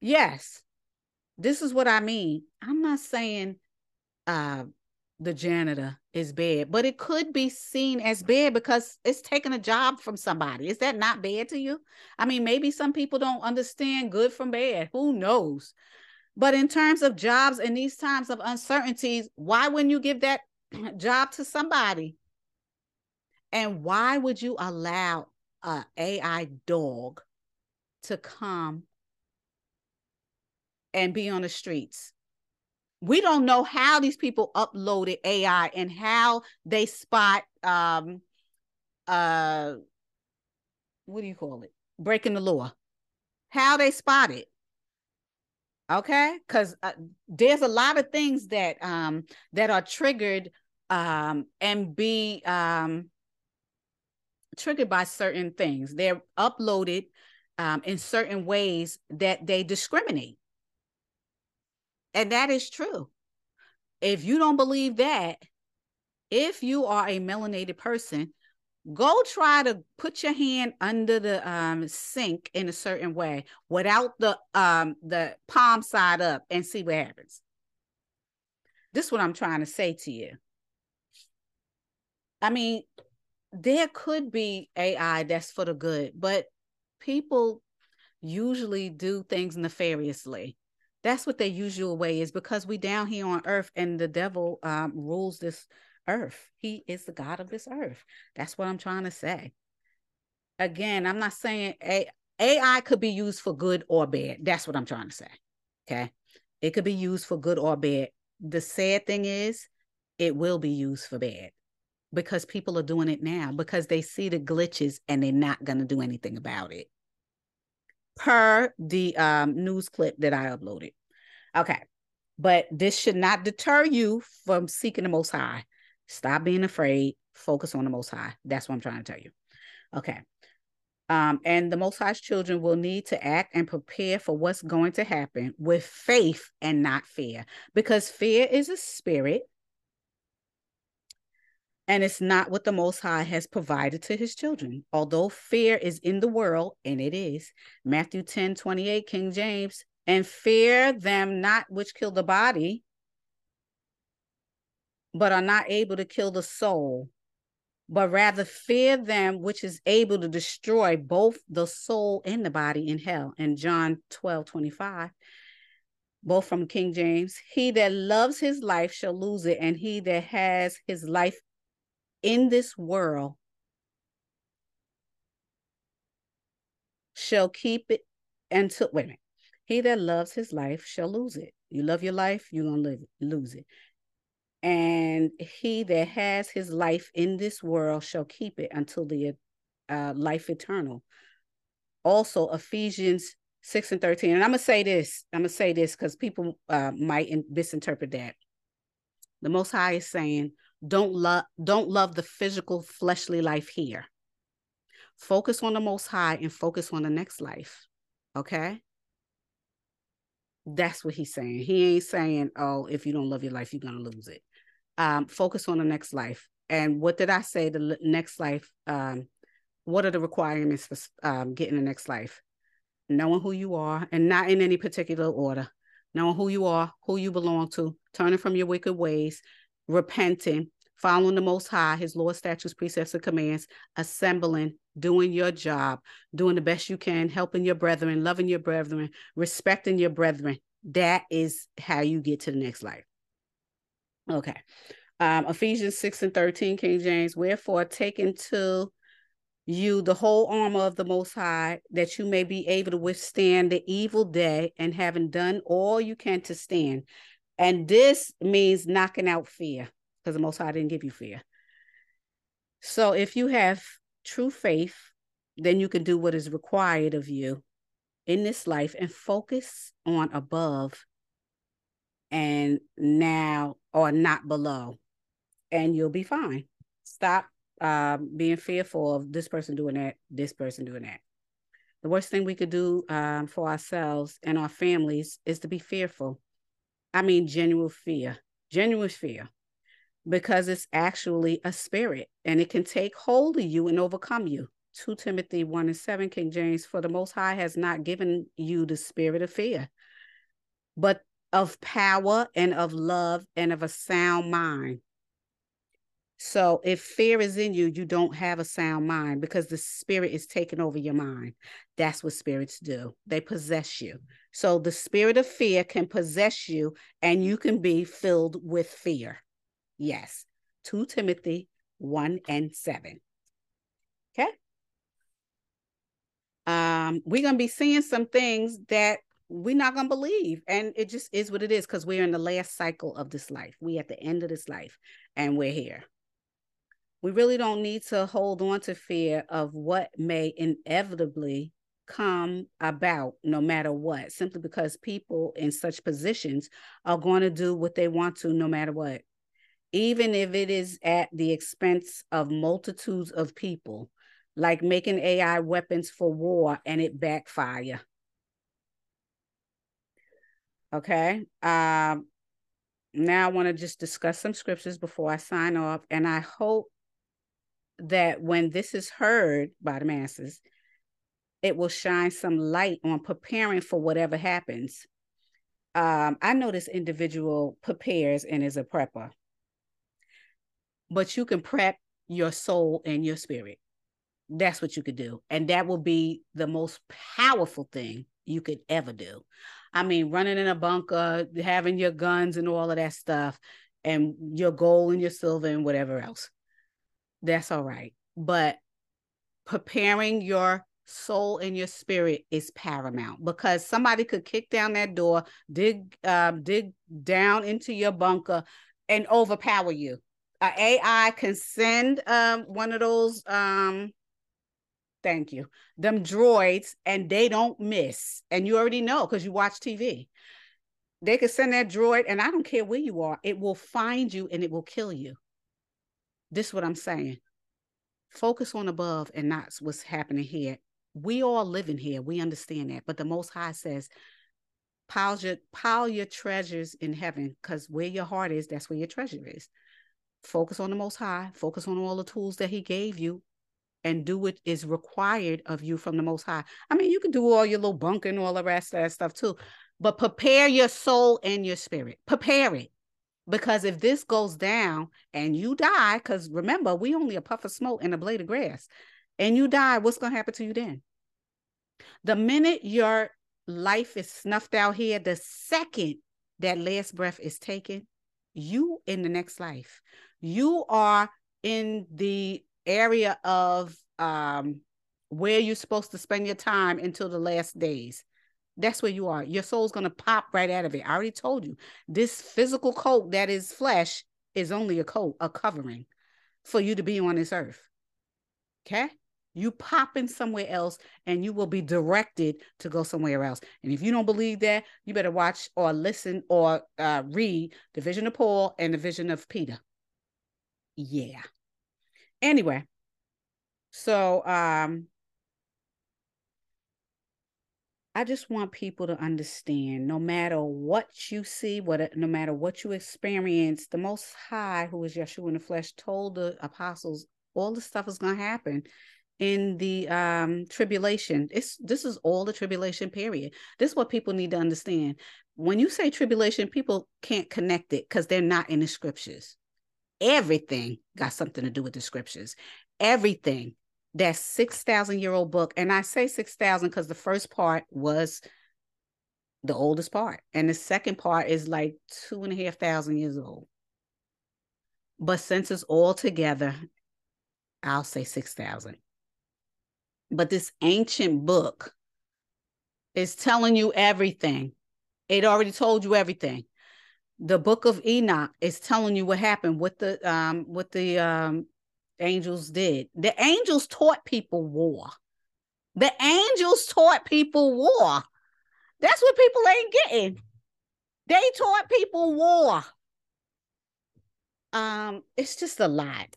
yes, this is what I mean. I'm not saying uh, the janitor is bad, but it could be seen as bad because it's taking a job from somebody. Is that not bad to you? I mean, maybe some people don't understand good from bad. Who knows? But in terms of jobs in these times of uncertainties, why wouldn't you give that job to somebody? And why would you allow a AI dog to come and be on the streets? We don't know how these people uploaded AI and how they spot um uh what do you call it? Breaking the law. How they spot it. Okay? Cuz uh, there's a lot of things that um that are triggered um and be um triggered by certain things. They're uploaded um in certain ways that they discriminate and that is true. If you don't believe that, if you are a melanated person, go try to put your hand under the um, sink in a certain way without the um, the palm side up and see what happens. This is what I'm trying to say to you. I mean, there could be AI that's for the good, but people usually do things nefariously. That's what their usual way is because we down here on earth and the devil um, rules this earth. He is the God of this earth. That's what I'm trying to say. Again, I'm not saying A- AI could be used for good or bad. That's what I'm trying to say. Okay. It could be used for good or bad. The sad thing is, it will be used for bad because people are doing it now because they see the glitches and they're not going to do anything about it per the um, news clip that I uploaded. Okay. But this should not deter you from seeking the most high. Stop being afraid. Focus on the most high. That's what I'm trying to tell you. Okay. Um, and the most high's children will need to act and prepare for what's going to happen with faith and not fear. Because fear is a spirit and it's not what the Most High has provided to his children. Although fear is in the world, and it is, Matthew 10 28, King James, and fear them not which kill the body, but are not able to kill the soul, but rather fear them which is able to destroy both the soul and the body in hell. And John 12 25 both from King James. He that loves his life shall lose it, and he that has his life in this world shall keep it until wait a minute. He that loves his life shall lose it. You love your life, you're gonna live, lose it. And he that has his life in this world shall keep it until the uh, life eternal. Also, Ephesians 6 and 13. And I'm gonna say this, I'm gonna say this because people uh, might misinterpret that. The Most High is saying, don't love don't love the physical fleshly life here. Focus on the most high and focus on the next life okay? That's what he's saying. He ain't saying oh if you don't love your life you're gonna lose it. Um focus on the next life. And what did i say? The next life um what are the requirements for um, getting the next life? Knowing who you are and not in any particular order. Knowing who you are who you belong to turning from your wicked ways repenting, following the Most High, His Lord, statutes, precepts, and commands, assembling, doing your job, doing the best you can, helping your brethren, loving your brethren, respecting your brethren. That is how you get to the next life. Okay. Um, Ephesians 6 and 13, King James, wherefore take into you the whole armor of the Most High, that you may be able to withstand the evil day, and having done all you can to stand, and this means knocking out fear because the Most High didn't give you fear. So if you have true faith, then you can do what is required of you in this life and focus on above and now or not below, and you'll be fine. Stop um, being fearful of this person doing that, this person doing that. The worst thing we could do um, for ourselves and our families is to be fearful I mean, genuine fear, genuine fear, because it's actually a spirit and it can take hold of you and overcome you. 2 Timothy 1 and 7, King James, for the Most High has not given you the spirit of fear, but of power and of love and of a sound mind. So if fear is in you, you don't have a sound mind because the spirit is taking over your mind. That's what spirits do. They possess you. So the spirit of fear can possess you and you can be filled with fear. Yes. 2 Timothy 1 and 7. Okay. Um, we're gonna be seeing some things that we're not gonna believe. And it just is what it is because we're in the last cycle of this life. We at the end of this life and we're here we really don't need to hold on to fear of what may inevitably come about no matter what, simply because people in such positions are going to do what they want to no matter what, even if it is at the expense of multitudes of people, like making AI weapons for war and it backfire. Okay. Um, now I want to just discuss some scriptures before I sign off, and I hope that when this is heard by the masses, it will shine some light on preparing for whatever happens. Um, I know this individual prepares and is a prepper, but you can prep your soul and your spirit. That's what you could do. And that will be the most powerful thing you could ever do. I mean, running in a bunker, having your guns and all of that stuff, and your gold and your silver and whatever else. That's all right. But preparing your soul and your spirit is paramount because somebody could kick down that door, dig um, dig down into your bunker, and overpower you. Uh, AI can send um, one of those um, thank you them droids and they don't miss and you already know because you watch tv they could send that droid and i don't care where you are it will find you and it will kill you this is what i'm saying. Focus on above and not what's happening here. We all living here. We understand that. But the most high says pile your pile your treasures in heaven because where your heart is that's where your treasure is. Focus on the most high. Focus on all the tools that he gave you and do what is required of you from the most high. I mean you can do all your little bunk and all the rest of that stuff too but prepare your soul and your spirit. Prepare it because if this goes down and you die because remember we only a puff of smoke and a blade of grass and you die what's going to happen to you then the minute your life is snuffed out here, the second that last breath is taken, you in the next life, you are in the area of um, where you're supposed to spend your time until the last days. That's where you are. Your soul's going to pop right out of it. I already told you this physical coat that is flesh is only a coat, a covering for you to be on this earth. Okay you pop in somewhere else and you will be directed to go somewhere else. And if you don't believe that, you better watch or listen or uh, read the vision of Paul and the vision of Peter. Yeah. Anyway, so um, I just want people to understand no matter what you see, what no matter what you experience, the most high, who is Yeshua in the flesh, told the apostles all the stuff is gonna happen in the um tribulation. It's this is all the tribulation period. This is what people need to understand. When you say tribulation people can't connect it because they're not in the scriptures. Everything got something to do with the scriptures. Everything that 6000 year old book and i say 6000 because the first part was the oldest part and the second part is like two and a half thousand years old but since it's all together i'll say 6000 but this ancient book is telling you everything. It already told you everything. The book of Enoch is telling you what happened, with the um what the um angels did. The angels taught people war. The angels taught people war. That's what people ain't getting. They taught people war. Um, it's just a lot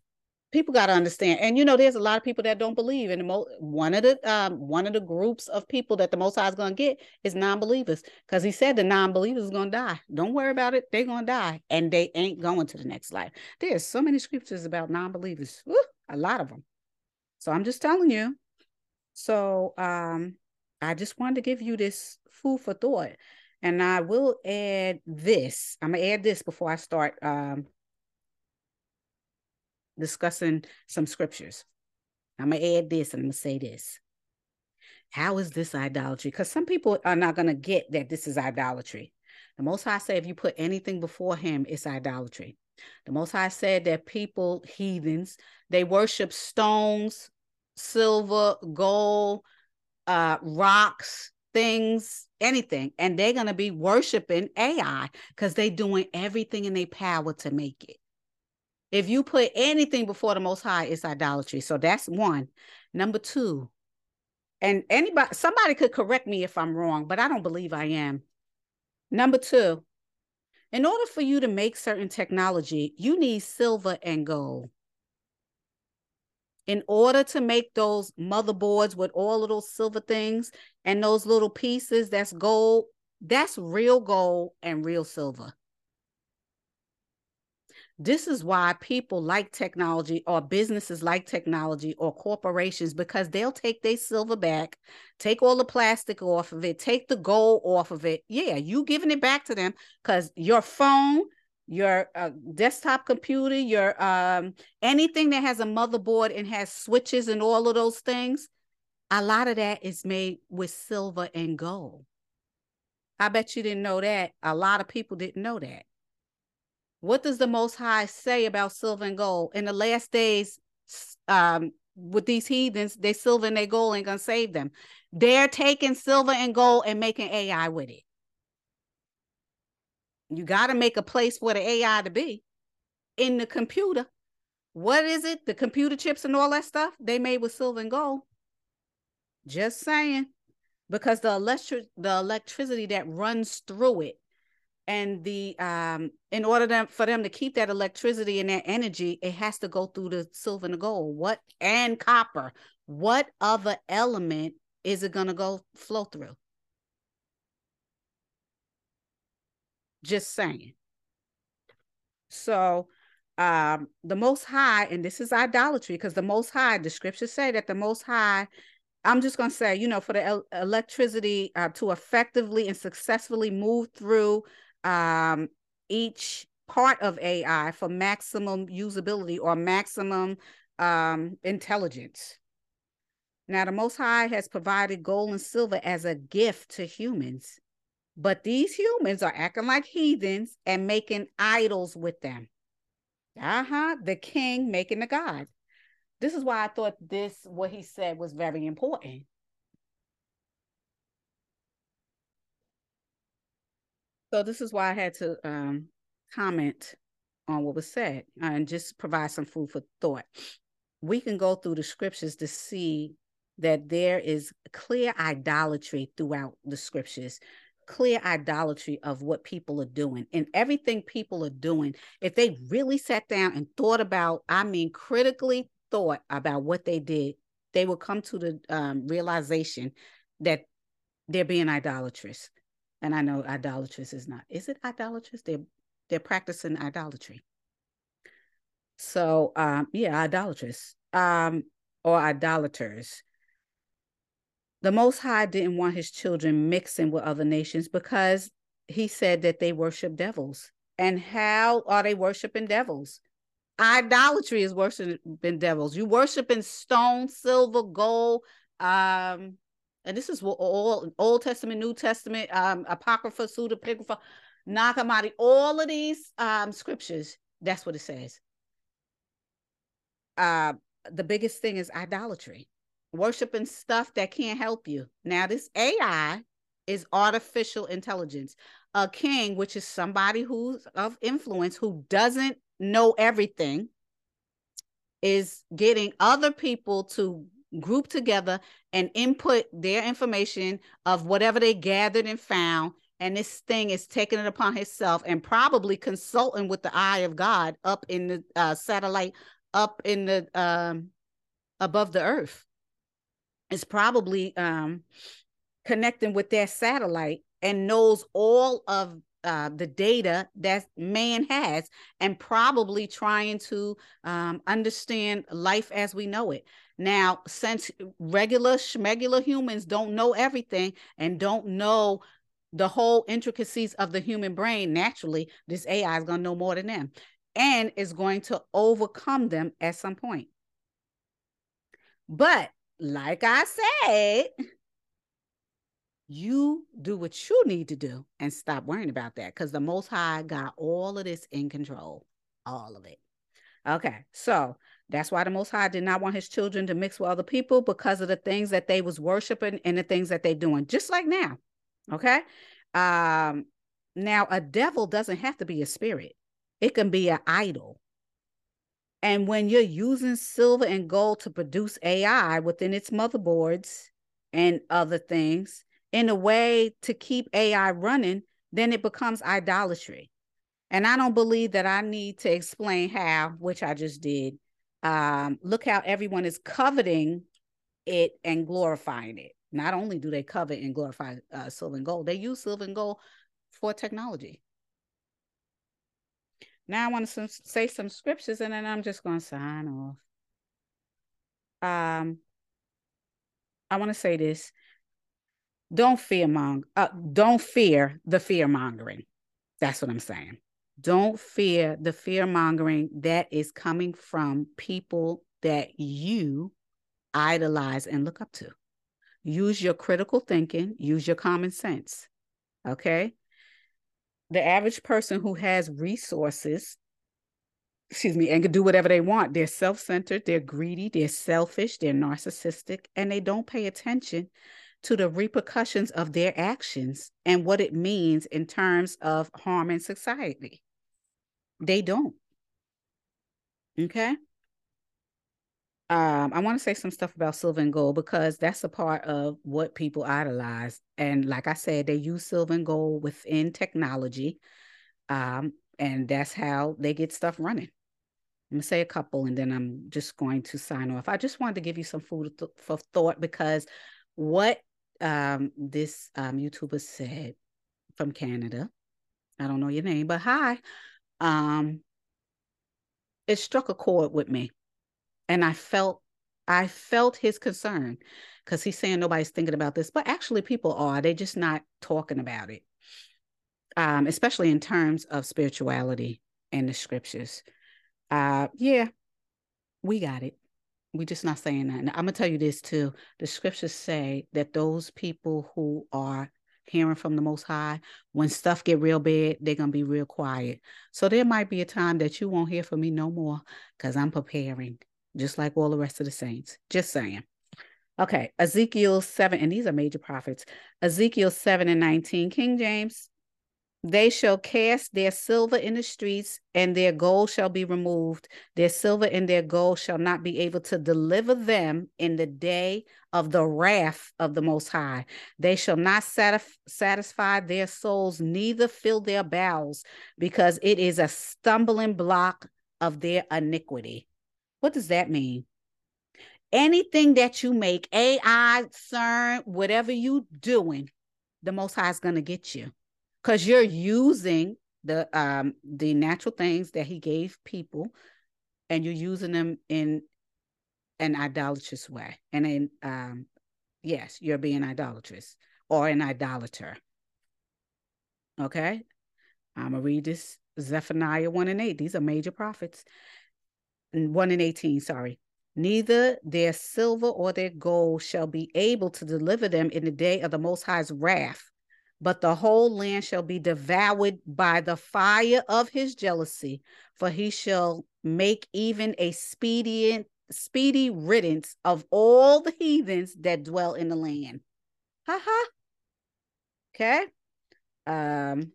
people got to understand and you know there's a lot of people that don't believe and the mo- one of the um one of the groups of people that the most high is going to get is non-believers because he said the non-believers is going to die. Don't worry about it they're going to die and they ain't going to the next life. There's so many scriptures about non-believers. A lot of them so i'm just telling you. So um i just wanted to give you this food for thought and i will add this i'm gonna add this before i start um discussing some scriptures. I'm going to add this and I'm going to say this. How is this idolatry? Because some people are not going to get that this is idolatry. The Most High said if you put anything before him, it's idolatry. The Most High said that people, heathens, they worship stones, silver, gold, uh, rocks, things, anything, and they're going to be worshiping AI because they're doing everything in their power to make it. If you put anything before the most high, it's idolatry. So that's one. Number two, and anybody somebody could correct me if I'm wrong, but I don't believe I am. Number two, in order for you to make certain technology, you need silver and gold. In order to make those motherboards with all of those silver things and those little pieces, that's gold, that's real gold and real silver. This is why people like technology or businesses like technology or corporations because they'll take their silver back, take all the plastic off of it, take the gold off of it. Yeah, you giving it back to them because your phone, your uh, desktop computer, your um, anything that has a motherboard and has switches and all of those things, a lot of that is made with silver and gold. I bet you didn't know that. A lot of people didn't know that. What does the Most High say about silver and gold? In the last days, um, with these heathens, they silver and they gold ain't gonna save them. They're taking silver and gold and making AI with it. You got to make a place for the AI to be in the computer. What is it? The computer chips and all that stuff they made with silver and gold. Just saying, because the electric the electricity that runs through it, and the um, in order to, for them to keep that electricity and that energy, it has to go through the silver and the gold. What and copper? What other element is it gonna go flow through? Just saying. So um the most high, and this is idolatry, because the most high, the scriptures say that the most high, I'm just gonna say, you know, for the el- electricity uh, to effectively and successfully move through um each part of AI for maximum usability or maximum um intelligence. Now, the Most High has provided gold and silver as a gift to humans. But these humans are acting like heathens and making idols with them. Uh-huh. The king making the god. This is why I thought this, what he said, was very important. So this is why I had to um, comment on what was said and just provide some food for thought. We can go through the scriptures to see that there is clear idolatry throughout the scriptures clear idolatry of what people are doing and everything people are doing if they really sat down and thought about i mean critically thought about what they did they will come to the um, realization that they're being idolatrous and i know idolatrous is not is it idolatrous they're they're practicing idolatry so um yeah idolatrous um or idolaters the Most High didn't want his children mixing with other nations because he said that they worship devils. And how are they worshiping devils? Idolatry is worshiping devils. You worshiping stone, silver, gold, um, and this is what all Old Testament, New Testament, um, Apocrypha, Pseudepigrapha, Nag Hammadi, all of these um scriptures, that's what it says. Uh, the biggest thing is idolatry worshiping stuff that can't help you. Now, this AI is artificial intelligence. A king, which is somebody who's of influence who doesn't know everything, is getting other people to group together and input their information of whatever they gathered and found. And this thing is taking it upon himself and probably consulting with the eye of God up in the uh, satellite, up in the um, above the earth is probably um, connecting with their satellite and knows all of uh, the data that man has and probably trying to um, understand life as we know it. Now, since regular schmegular humans don't know everything and don't know the whole intricacies of the human brain, naturally, this AI is going to know more than them and is going to overcome them at some point. But like I said, you do what you need to do and stop worrying about that because the Most High got all of this in control, all of it. Okay, so that's why the Most High did not want his children to mix with other people because of the things that they was worshiping and the things that they doing, just like now. Okay, um, now a devil doesn't have to be a spirit; it can be an idol. And when you're using silver and gold to produce AI within its motherboards and other things in a way to keep AI running, then it becomes idolatry. And I don't believe that I need to explain how, which I just did. Um, look how everyone is coveting it and glorifying it. Not only do they covet and glorify uh, silver and gold, they use silver and gold for technology. Now I want to some, say some scriptures and then I'm just going to sign off. Um, I want to say this. Don't fear mong uh, don't fear the fear mongering. That's what I'm saying. Don't fear the fear mongering that is coming from people that you idolize and look up to. Use your critical thinking, use your common sense. Okay. The average person who has resources, excuse me, and can do whatever they want, they're self centered, they're greedy, they're selfish, they're narcissistic, and they don't pay attention to the repercussions of their actions and what it means in terms of harming society. They don't. Okay. Um, I want to say some stuff about silver and gold because that's a part of what people idolize. And like I said, they use silver and gold within technology. Um, and that's how they get stuff running. I'm gonna say a couple and then I'm just going to sign off. I just wanted to give you some food for thought because what um, this um, YouTuber said from Canada, I don't know your name, but hi, um, it struck a chord with me and I felt I felt his concern because he's saying nobody's thinking about this, but actually people are. They're just not talking about it, um, especially in terms of spirituality and the scriptures. Uh, yeah, we got it. We're just not saying that. I'm gonna tell you this too. The scriptures say that those people who are hearing from the most high when stuff get real bad they're going to be real quiet so there might be a time that you won't hear from me no more because i'm preparing just like all the rest of the saints. Just saying. Okay, Ezekiel 7, and these are major prophets. Ezekiel 7 and 19, King James. They shall cast their silver in the streets, and their gold shall be removed. Their silver and their gold shall not be able to deliver them in the day of the wrath of the Most High. They shall not satisf- satisfy their souls, neither fill their bowels, because it is a stumbling block of their iniquity. What does that mean? Anything that you make, AI, CERN, whatever you doing, the Most High is going to get you because you're using the um the natural things that He gave people, and you're using them in an idolatrous way. And in um, yes, you're being idolatrous or an idolater. Okay, I'm gonna read this Zephaniah 1 and 8. These are major prophets. 1 and 18, sorry. Neither their silver or their gold shall be able to deliver them in the day of the Most High's wrath, but the whole land shall be devoured by the fire of his jealousy, for he shall make even a speedy, speedy riddance of all the heathens that dwell in the land. Ha ha. Okay. Um,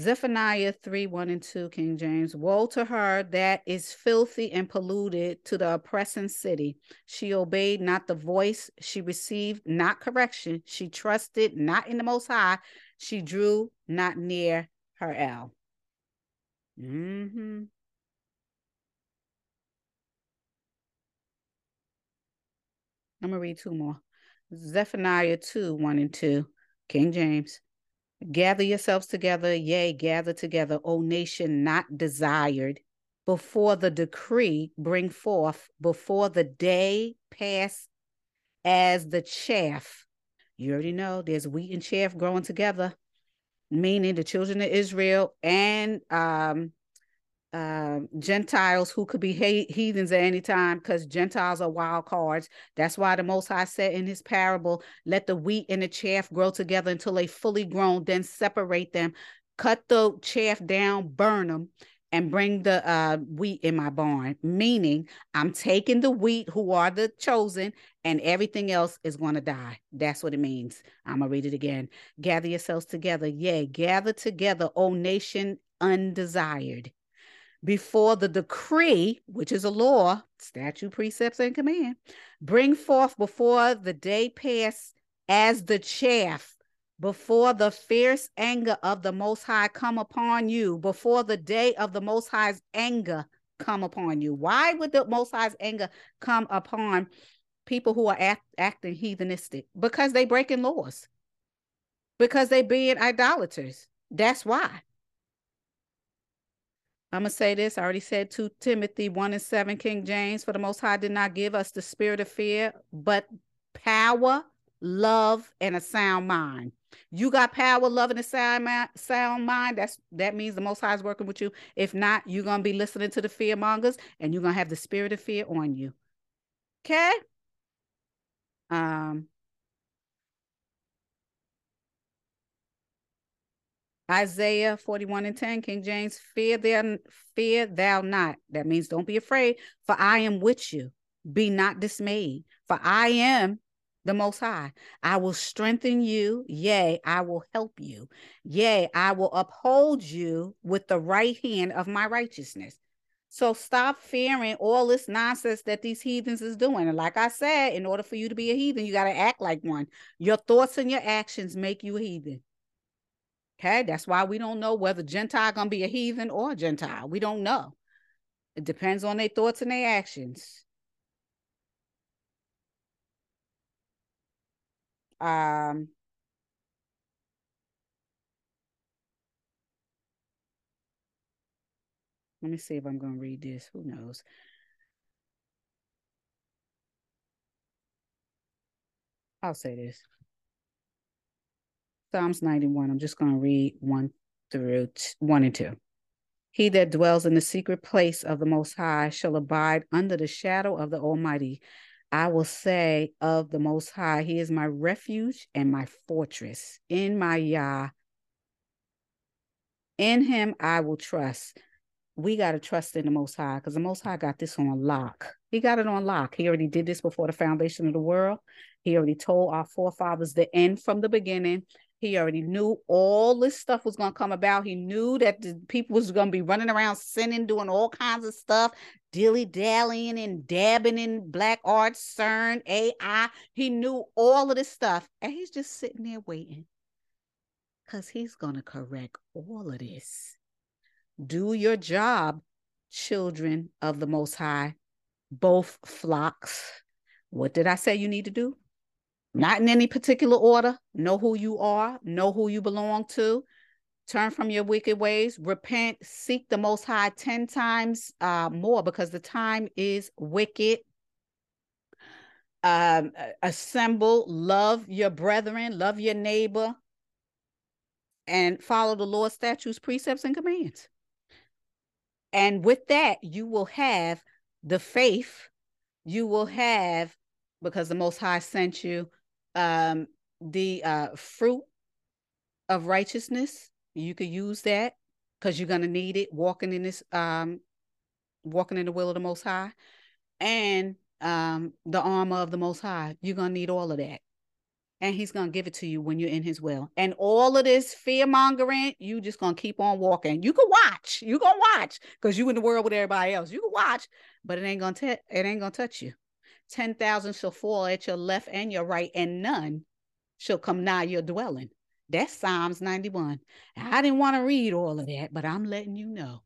Zephaniah 3 1 and 2, King James. Woe to her that is filthy and polluted to the oppressing city. She obeyed not the voice, she received not correction, she trusted not in the Most High, she drew not near her El. Mm-hmm. I'm going to read two more. Zephaniah 2 1 and 2, King James. Gather yourselves together, yea, gather together, O nation not desired, before the decree bring forth, before the day pass as the chaff. You already know there's wheat and chaff growing together, meaning the children of Israel and um, um, Gentiles who could be heathens at any time because Gentiles are wild cards. That's why the Most High said in his parable, let the wheat and the chaff grow together until they fully grown, then separate them, cut the chaff down, burn them, and bring the uh, wheat in my barn. Meaning, I'm taking the wheat who are the chosen, and everything else is going to die. That's what it means. I'm going to read it again. Gather yourselves together. Yea, gather together, O nation undesired before the decree, which is a law, statute, precepts, and command, bring forth before the day pass as the chaff, before the fierce anger of the Most High come upon you, before the day of the Most High's anger come upon you. Why would the Most High's anger come upon people who are act, acting heathenistic? Because they breaking laws. Because they being idolaters. That's why. I'm going to say this. I already said 2 Timothy 1 and 7, King James, for the Most High did not give us the spirit of fear, but power, love, and a sound mind. You got power, love, and a sound mind, sound mind. That's that means the Most High is working with you. If not, you're gonna be listening to the fear mongers, and you're gonna have the spirit of fear on you. Okay. Um. Isaiah 41 and 10, King James, fear thou, fear thou not. That means don't be afraid, for I am with you. Be not dismayed, for I am the Most High. I will strengthen you. Yea, I will help you. Yea, I will uphold you with the right hand of my righteousness. So stop fearing all this nonsense that these heathens is doing. And like I said, in order for you to be a heathen, you got to act like one. Your thoughts and your actions make you a heathen. Okay, that's why we don't know whether Gentile gonna be a heathen or a Gentile. We don't know. It depends on their thoughts and their actions. Um, let me see if I'm to read this. Who knows? I'll say this. Psalms 91. I'm just going to read one through t- one and two. He that dwells in the secret place of the Most High shall abide under the shadow of the Almighty. I will say of the Most High, He is my refuge and my fortress. In my Yah, in Him I will trust. We got to trust in the Most High because the Most High got this on lock. He got it on lock. He already did this before the foundation of the world. He already told our forefathers the end from the beginning. He already knew all this stuff was going to come about. He knew that the people was going to be running around sinning, doing all kinds of stuff, dilly dallying and dabbing in black arts, CERN, AI. He knew all of this stuff. And he's just sitting there waiting because he's going to correct all of this. Do your job, children of the Most High, both flocks. What did I say you need to do? Not in any particular order. Know who you are, know who you belong to. Turn from your wicked ways, repent, seek the Most High 10 times uh, more because the time is wicked. Um, assemble, love your brethren, love your neighbor, and follow the Lord's statutes, precepts, and commands. And with that, you will have the faith, you will have, because the Most High sent you, um, the uh, fruit of righteousness. You could use that because you're gonna need it walking in this um walking in the will of the most high. And um the armor of the most high you're gonna need all of that. And he's gonna give it to you when you're in his will. And all of this fear mongering you just gonna keep on walking. You can watch you gonna watch because you in the world with everybody else. You can watch but it ain't gonna t- it ain't gonna touch you 10,000 shall fall at your left and your right, and none shall come nigh your dwelling. That's Psalms 91. I didn't want to read all of that, but I'm letting you know.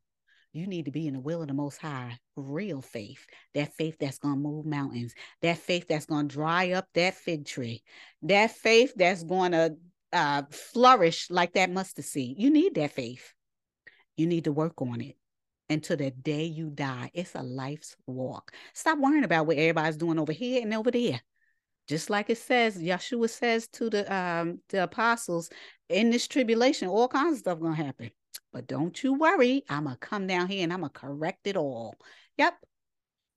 You need to be in the will of the Most High, real faith. That faith that's going to move mountains. That faith that's going to dry up that fig tree. That faith that's going to uh, flourish like that mustard seed. You need that faith. You need to work on it until the day you die. It's a life's walk. Stop worrying about what everybody's doing over here and over there. Just like it says, Yeshua says to the um the apostles, in this tribulation, all kinds of stuff gonna happen. But don't you worry, I'm gonna come down here and I'm gonna correct it all. Yep.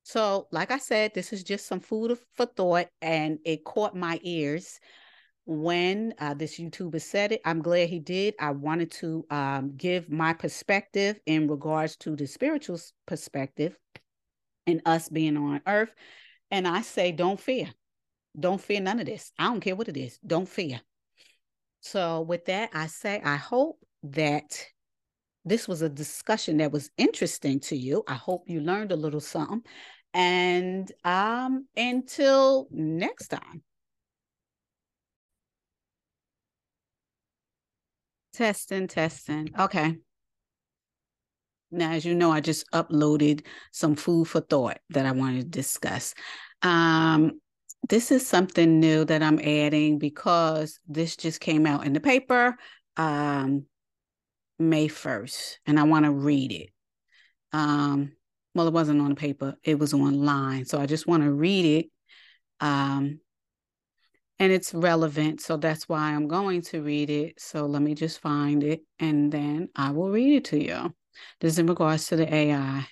So, like I said, this is just some food for thought, and it caught my ears when uh, this YouTuber said it. I'm glad he did. I wanted to um, give my perspective in regards to the spiritual perspective and us being on earth. And I say, don't fear. Don't fear none of this. I don't care what it is. Don't fear. So, with that, I say, I hope that this was a discussion that was interesting to you. I hope you learned a little something. And um, until next time. Testing, testing. Okay. Now, as you know, I just uploaded some food for thought that I wanted to discuss. Um, this is something new that I'm adding because this just came out in the paper um, May 1st, and I want to read it. Um, well, it wasn't on the paper, it was online. So I just want to read it. Um, and it's relevant. So that's why I'm going to read it. So let me just find it and then I will read it to you. This is in regards to the AI.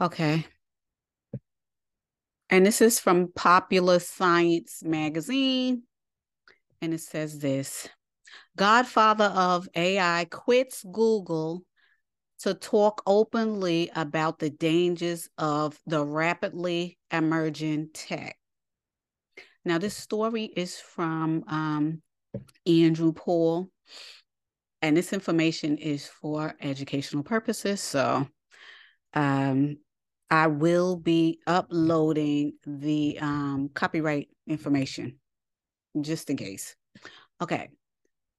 Okay. And this is from Popular Science magazine. And it says this Godfather of AI quits Google to talk openly about the dangers of the rapidly emerging tech. Now, this story is from um, Andrew Paul, and this information is for educational purposes. So, um, I will be uploading the um, copyright information just in case. Okay.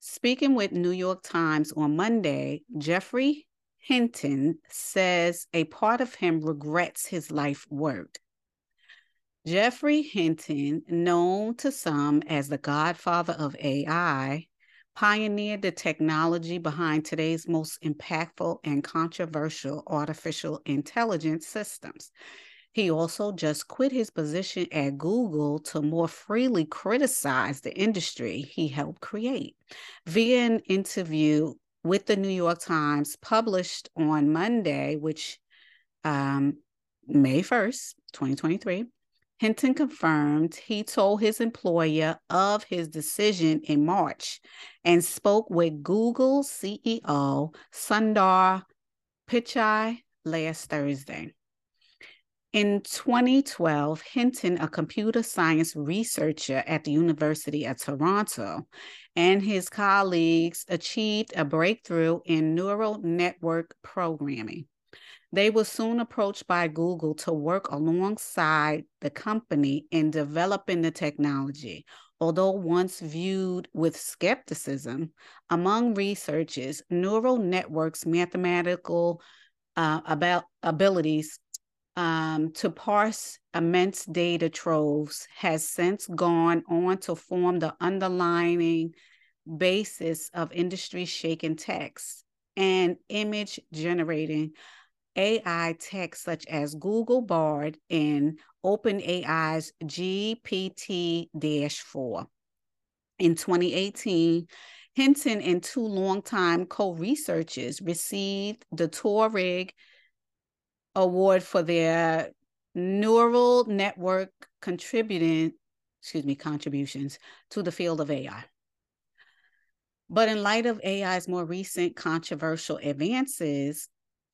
Speaking with New York Times on Monday, Geoffrey Hinton says a part of him regrets his life work. Geoffrey Hinton, known to some as the godfather of AI, pioneered the technology behind today's most impactful and controversial artificial intelligence systems. He also just quit his position at Google to more freely criticize the industry he helped create. Via an interview with the New York Times published on Monday, which um, May 1st, 2023, Hinton confirmed he told his employer of his decision in March and spoke with Google CEO Sundar Pichai last Thursday. In 2012, Hinton, a computer science researcher at the University of Toronto, and his colleagues achieved a breakthrough in neural network programming. They were soon approached by Google to work alongside the company in developing the technology. Although once viewed with skepticism among researchers, neural networks' mathematical uh, about abilities um, to parse immense data troves has since gone on to form the underlying basis of industry shaking text and image generating AI tech such as Google Bard and OpenAI's GPT 4. In 2018, Hinton and two longtime co researchers received the Turing Award for their neural network contributing, excuse me, contributions to the field of AI. But in light of AI's more recent controversial advances,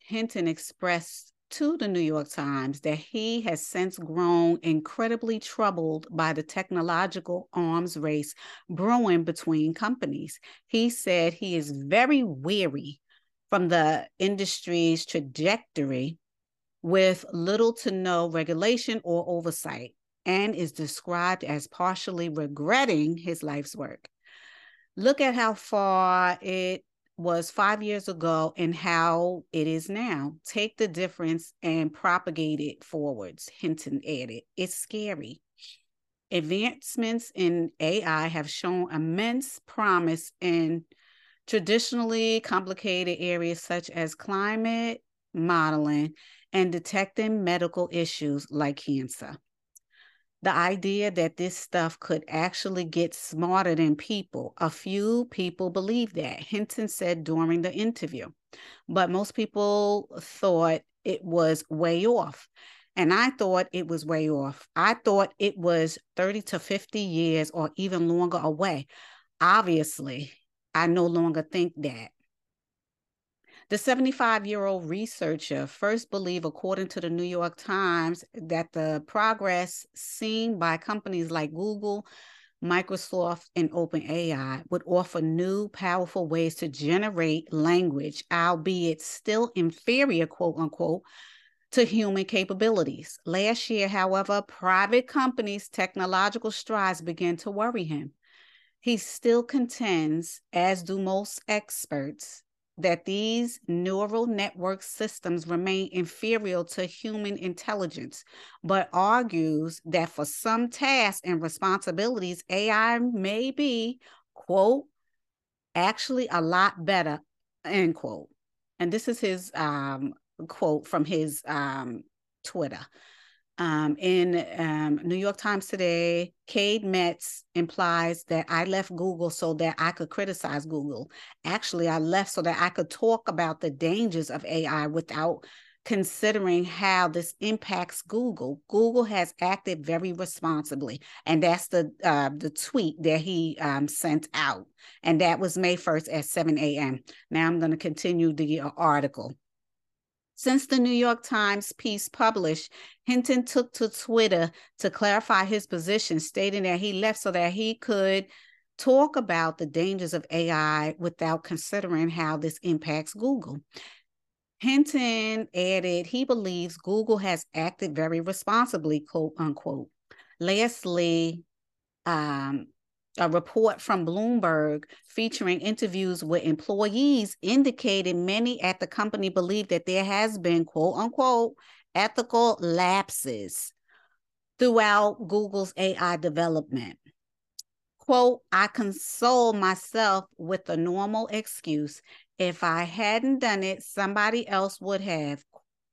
Hinton expressed to the New York Times that he has since grown incredibly troubled by the technological arms race brewing between companies. He said he is very weary from the industry's trajectory with little to no regulation or oversight and is described as partially regretting his life's work. Look at how far it was five years ago and how it is now. Take the difference and propagate it forwards, Hinton added. It's scary. Advancements in AI have shown immense promise in traditionally complicated areas such as climate modeling and detecting medical issues like cancer the idea that this stuff could actually get smarter than people. A few people believe that, Hinton said during the interview. But most people thought it was way off. And I thought it was way off. I thought it was 30 to 50 years or even longer away. Obviously, I no longer think that. The 75 year old researcher first believed, according to the New York Times, that the progress seen by companies like Google, Microsoft, and OpenAI would offer new, powerful ways to generate language, albeit still inferior, quote unquote, to human capabilities. Last year, however, private companies' technological strides began to worry him. He still contends, as do most experts, that these neural network systems remain inferior to human intelligence, but argues that for some tasks and responsibilities, AI may be, quote, actually a lot better, end quote. And this is his um, quote from his um, Twitter. Um, in um, New York Times today, Cade Metz implies that I left Google so that I could criticize Google. Actually, I left so that I could talk about the dangers of AI without considering how this impacts Google. Google has acted very responsibly, and that's the uh, the tweet that he um, sent out, and that was May first at seven a.m. Now I'm going to continue the uh, article. Since the New York Times piece published, Hinton took to Twitter to clarify his position, stating that he left so that he could talk about the dangers of AI without considering how this impacts Google. Hinton added he believes Google has acted very responsibly, quote unquote. Lastly, um, a report from Bloomberg featuring interviews with employees indicated many at the company believe that there has been quote unquote ethical lapses throughout Google's AI development. Quote, I console myself with the normal excuse. If I hadn't done it, somebody else would have,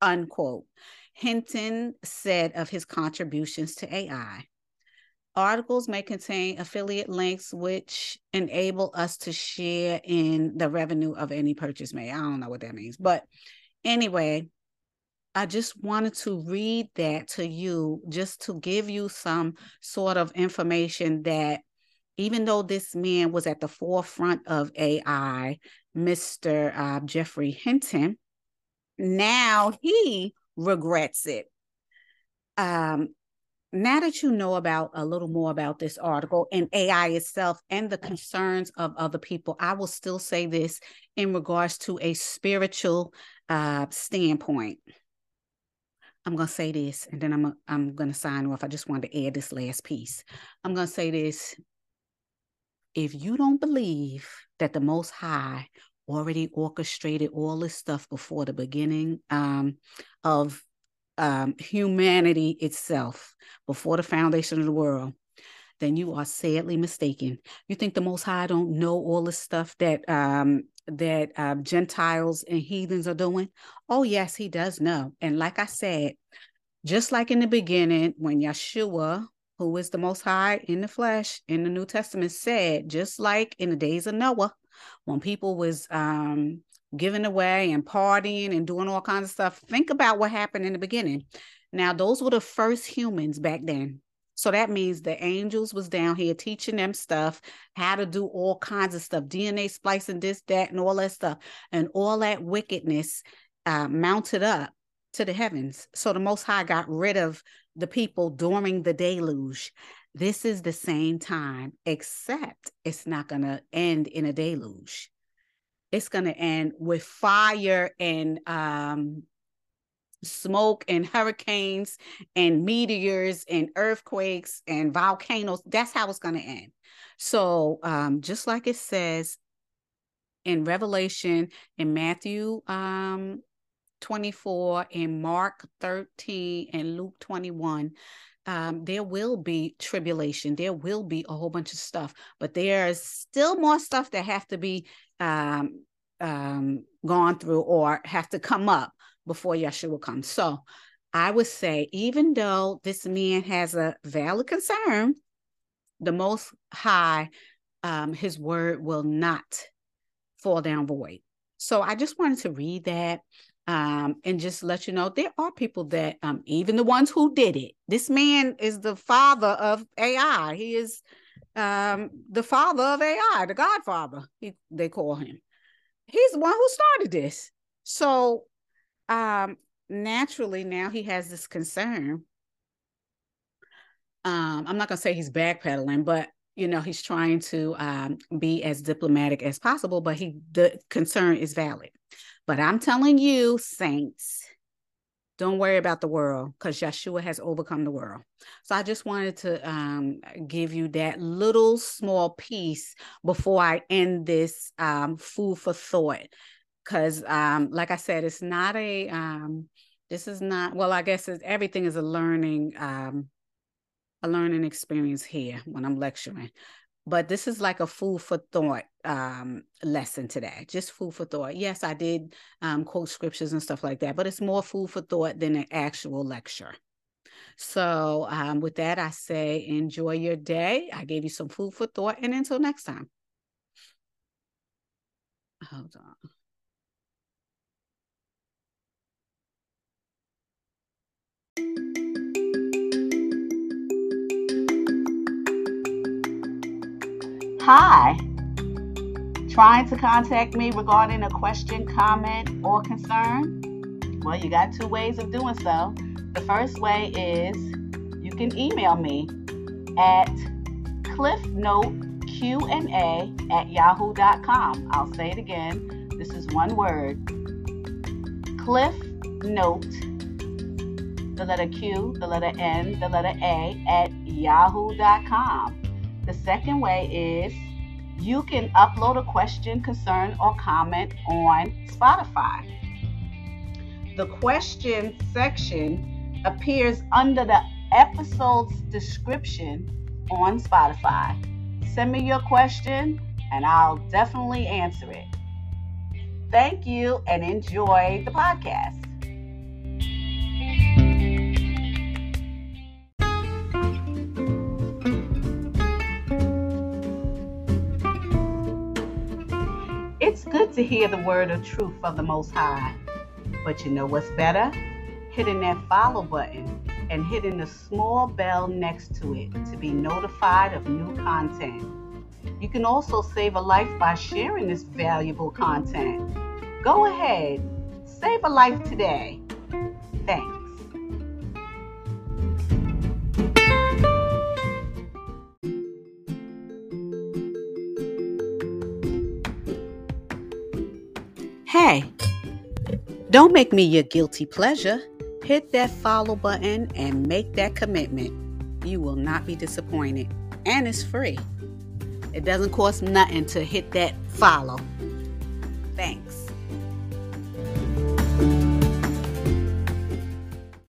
unquote. Hinton said of his contributions to AI. Articles may contain affiliate links which enable us to share in the revenue of any purchase made. I don't know what that means. But anyway, I just wanted to read that to you just to give you some sort of information that even though this man was at the forefront of AI, Mr. Uh, Geoffrey Hinton, now he regrets it. Um, now that you know about a little more about this article and AI itself and the concerns of other people, I will still say this in regards to a spiritual uh, standpoint. I'm going to say this and then I'm, I'm going to sign off. I just wanted to add this last piece. I'm going to say this. If you don't believe that the Most High already orchestrated all this stuff before the beginning um, of um, humanity itself before the foundation of the world, then you are sadly mistaken. You think the Most High don't know all the stuff that um, that uh, Gentiles and heathens are doing? Oh yes, He does know. And like I said, just like in the beginning, when Yeshua, who is the Most High in the flesh in the New Testament, said, just like in the days of Noah, when people was um, giving away and partying and doing all kinds of stuff. Think about what happened in the beginning. Now, those were the first humans back then. So that means the angels was down here teaching them stuff, how to do all kinds of stuff, DNA splicing, this, that, and all that stuff. And all that wickedness uh, mounted up to the heavens. So the Most High got rid of the people during the deluge. This is the same time, except it's not going to end in a deluge it's going to end with fire and um, smoke and hurricanes and meteors and earthquakes and volcanoes. That's how it's going to end. So, um, just like it says in Revelation, in Matthew um, 24, in Mark 13, and Luke 21, um, there will be tribulation. There will be a whole bunch of stuff, but there's still more stuff that have to be um, um, gone through or have to come up before Yeshua comes. So I would say, even though this man has a valid concern, the Most High, um, his word will not fall down void. So I just wanted to read that um, and just let you know there are people that, um, even the ones who did it, this man is the father of AI. He is um, the father of AI, the Godfather, he, they call him. He's the one who started this. So um, naturally, now he has this concern. Um, I'm not going to say he's backpedaling, but you know he's trying to um, be as diplomatic as possible. But he the concern is valid. But I'm telling you, saints, don't worry about the world because Yeshua has overcome the world. So I just wanted to um, give you that little small piece before I end this um, food for thought. Because, um, like I said, it's not a, um, this is not, well, I guess everything is a learning, um, a learning experience here when I'm lecturing but this is like a food for thought um, lesson today just food for thought yes i did um, quote scriptures and stuff like that but it's more food for thought than an actual lecture So, um, with that, I say enjoy your day. I gave you some food for thought, and until next time. Hold on. Hi. Trying to contact me regarding a question, comment, or concern? Well, you got two ways of doing so. The first way is you can email me at cliffnoteqna at yahoo.com. I'll say it again. This is one word. Cliff Note, the letter Q, the letter N, the letter A at yahoo.com. The second way is you can upload a question, concern, or comment on Spotify. The question section appears under the episode's description on Spotify. Send me your question and I'll definitely answer it. Thank you and enjoy the podcast. To hear the word of truth of the Most High. But you know what's better? hitting that follow button and hitting the small bell next to it to be notified of new content. You can also save a life by sharing this valuable content. Go ahead, save a life today. Thanks. Hey, don't make me your guilty pleasure hit that follow button and make that commitment. You will not be disappointed. And it's free. It doesn't cost nothing to hit that follow. Thanks.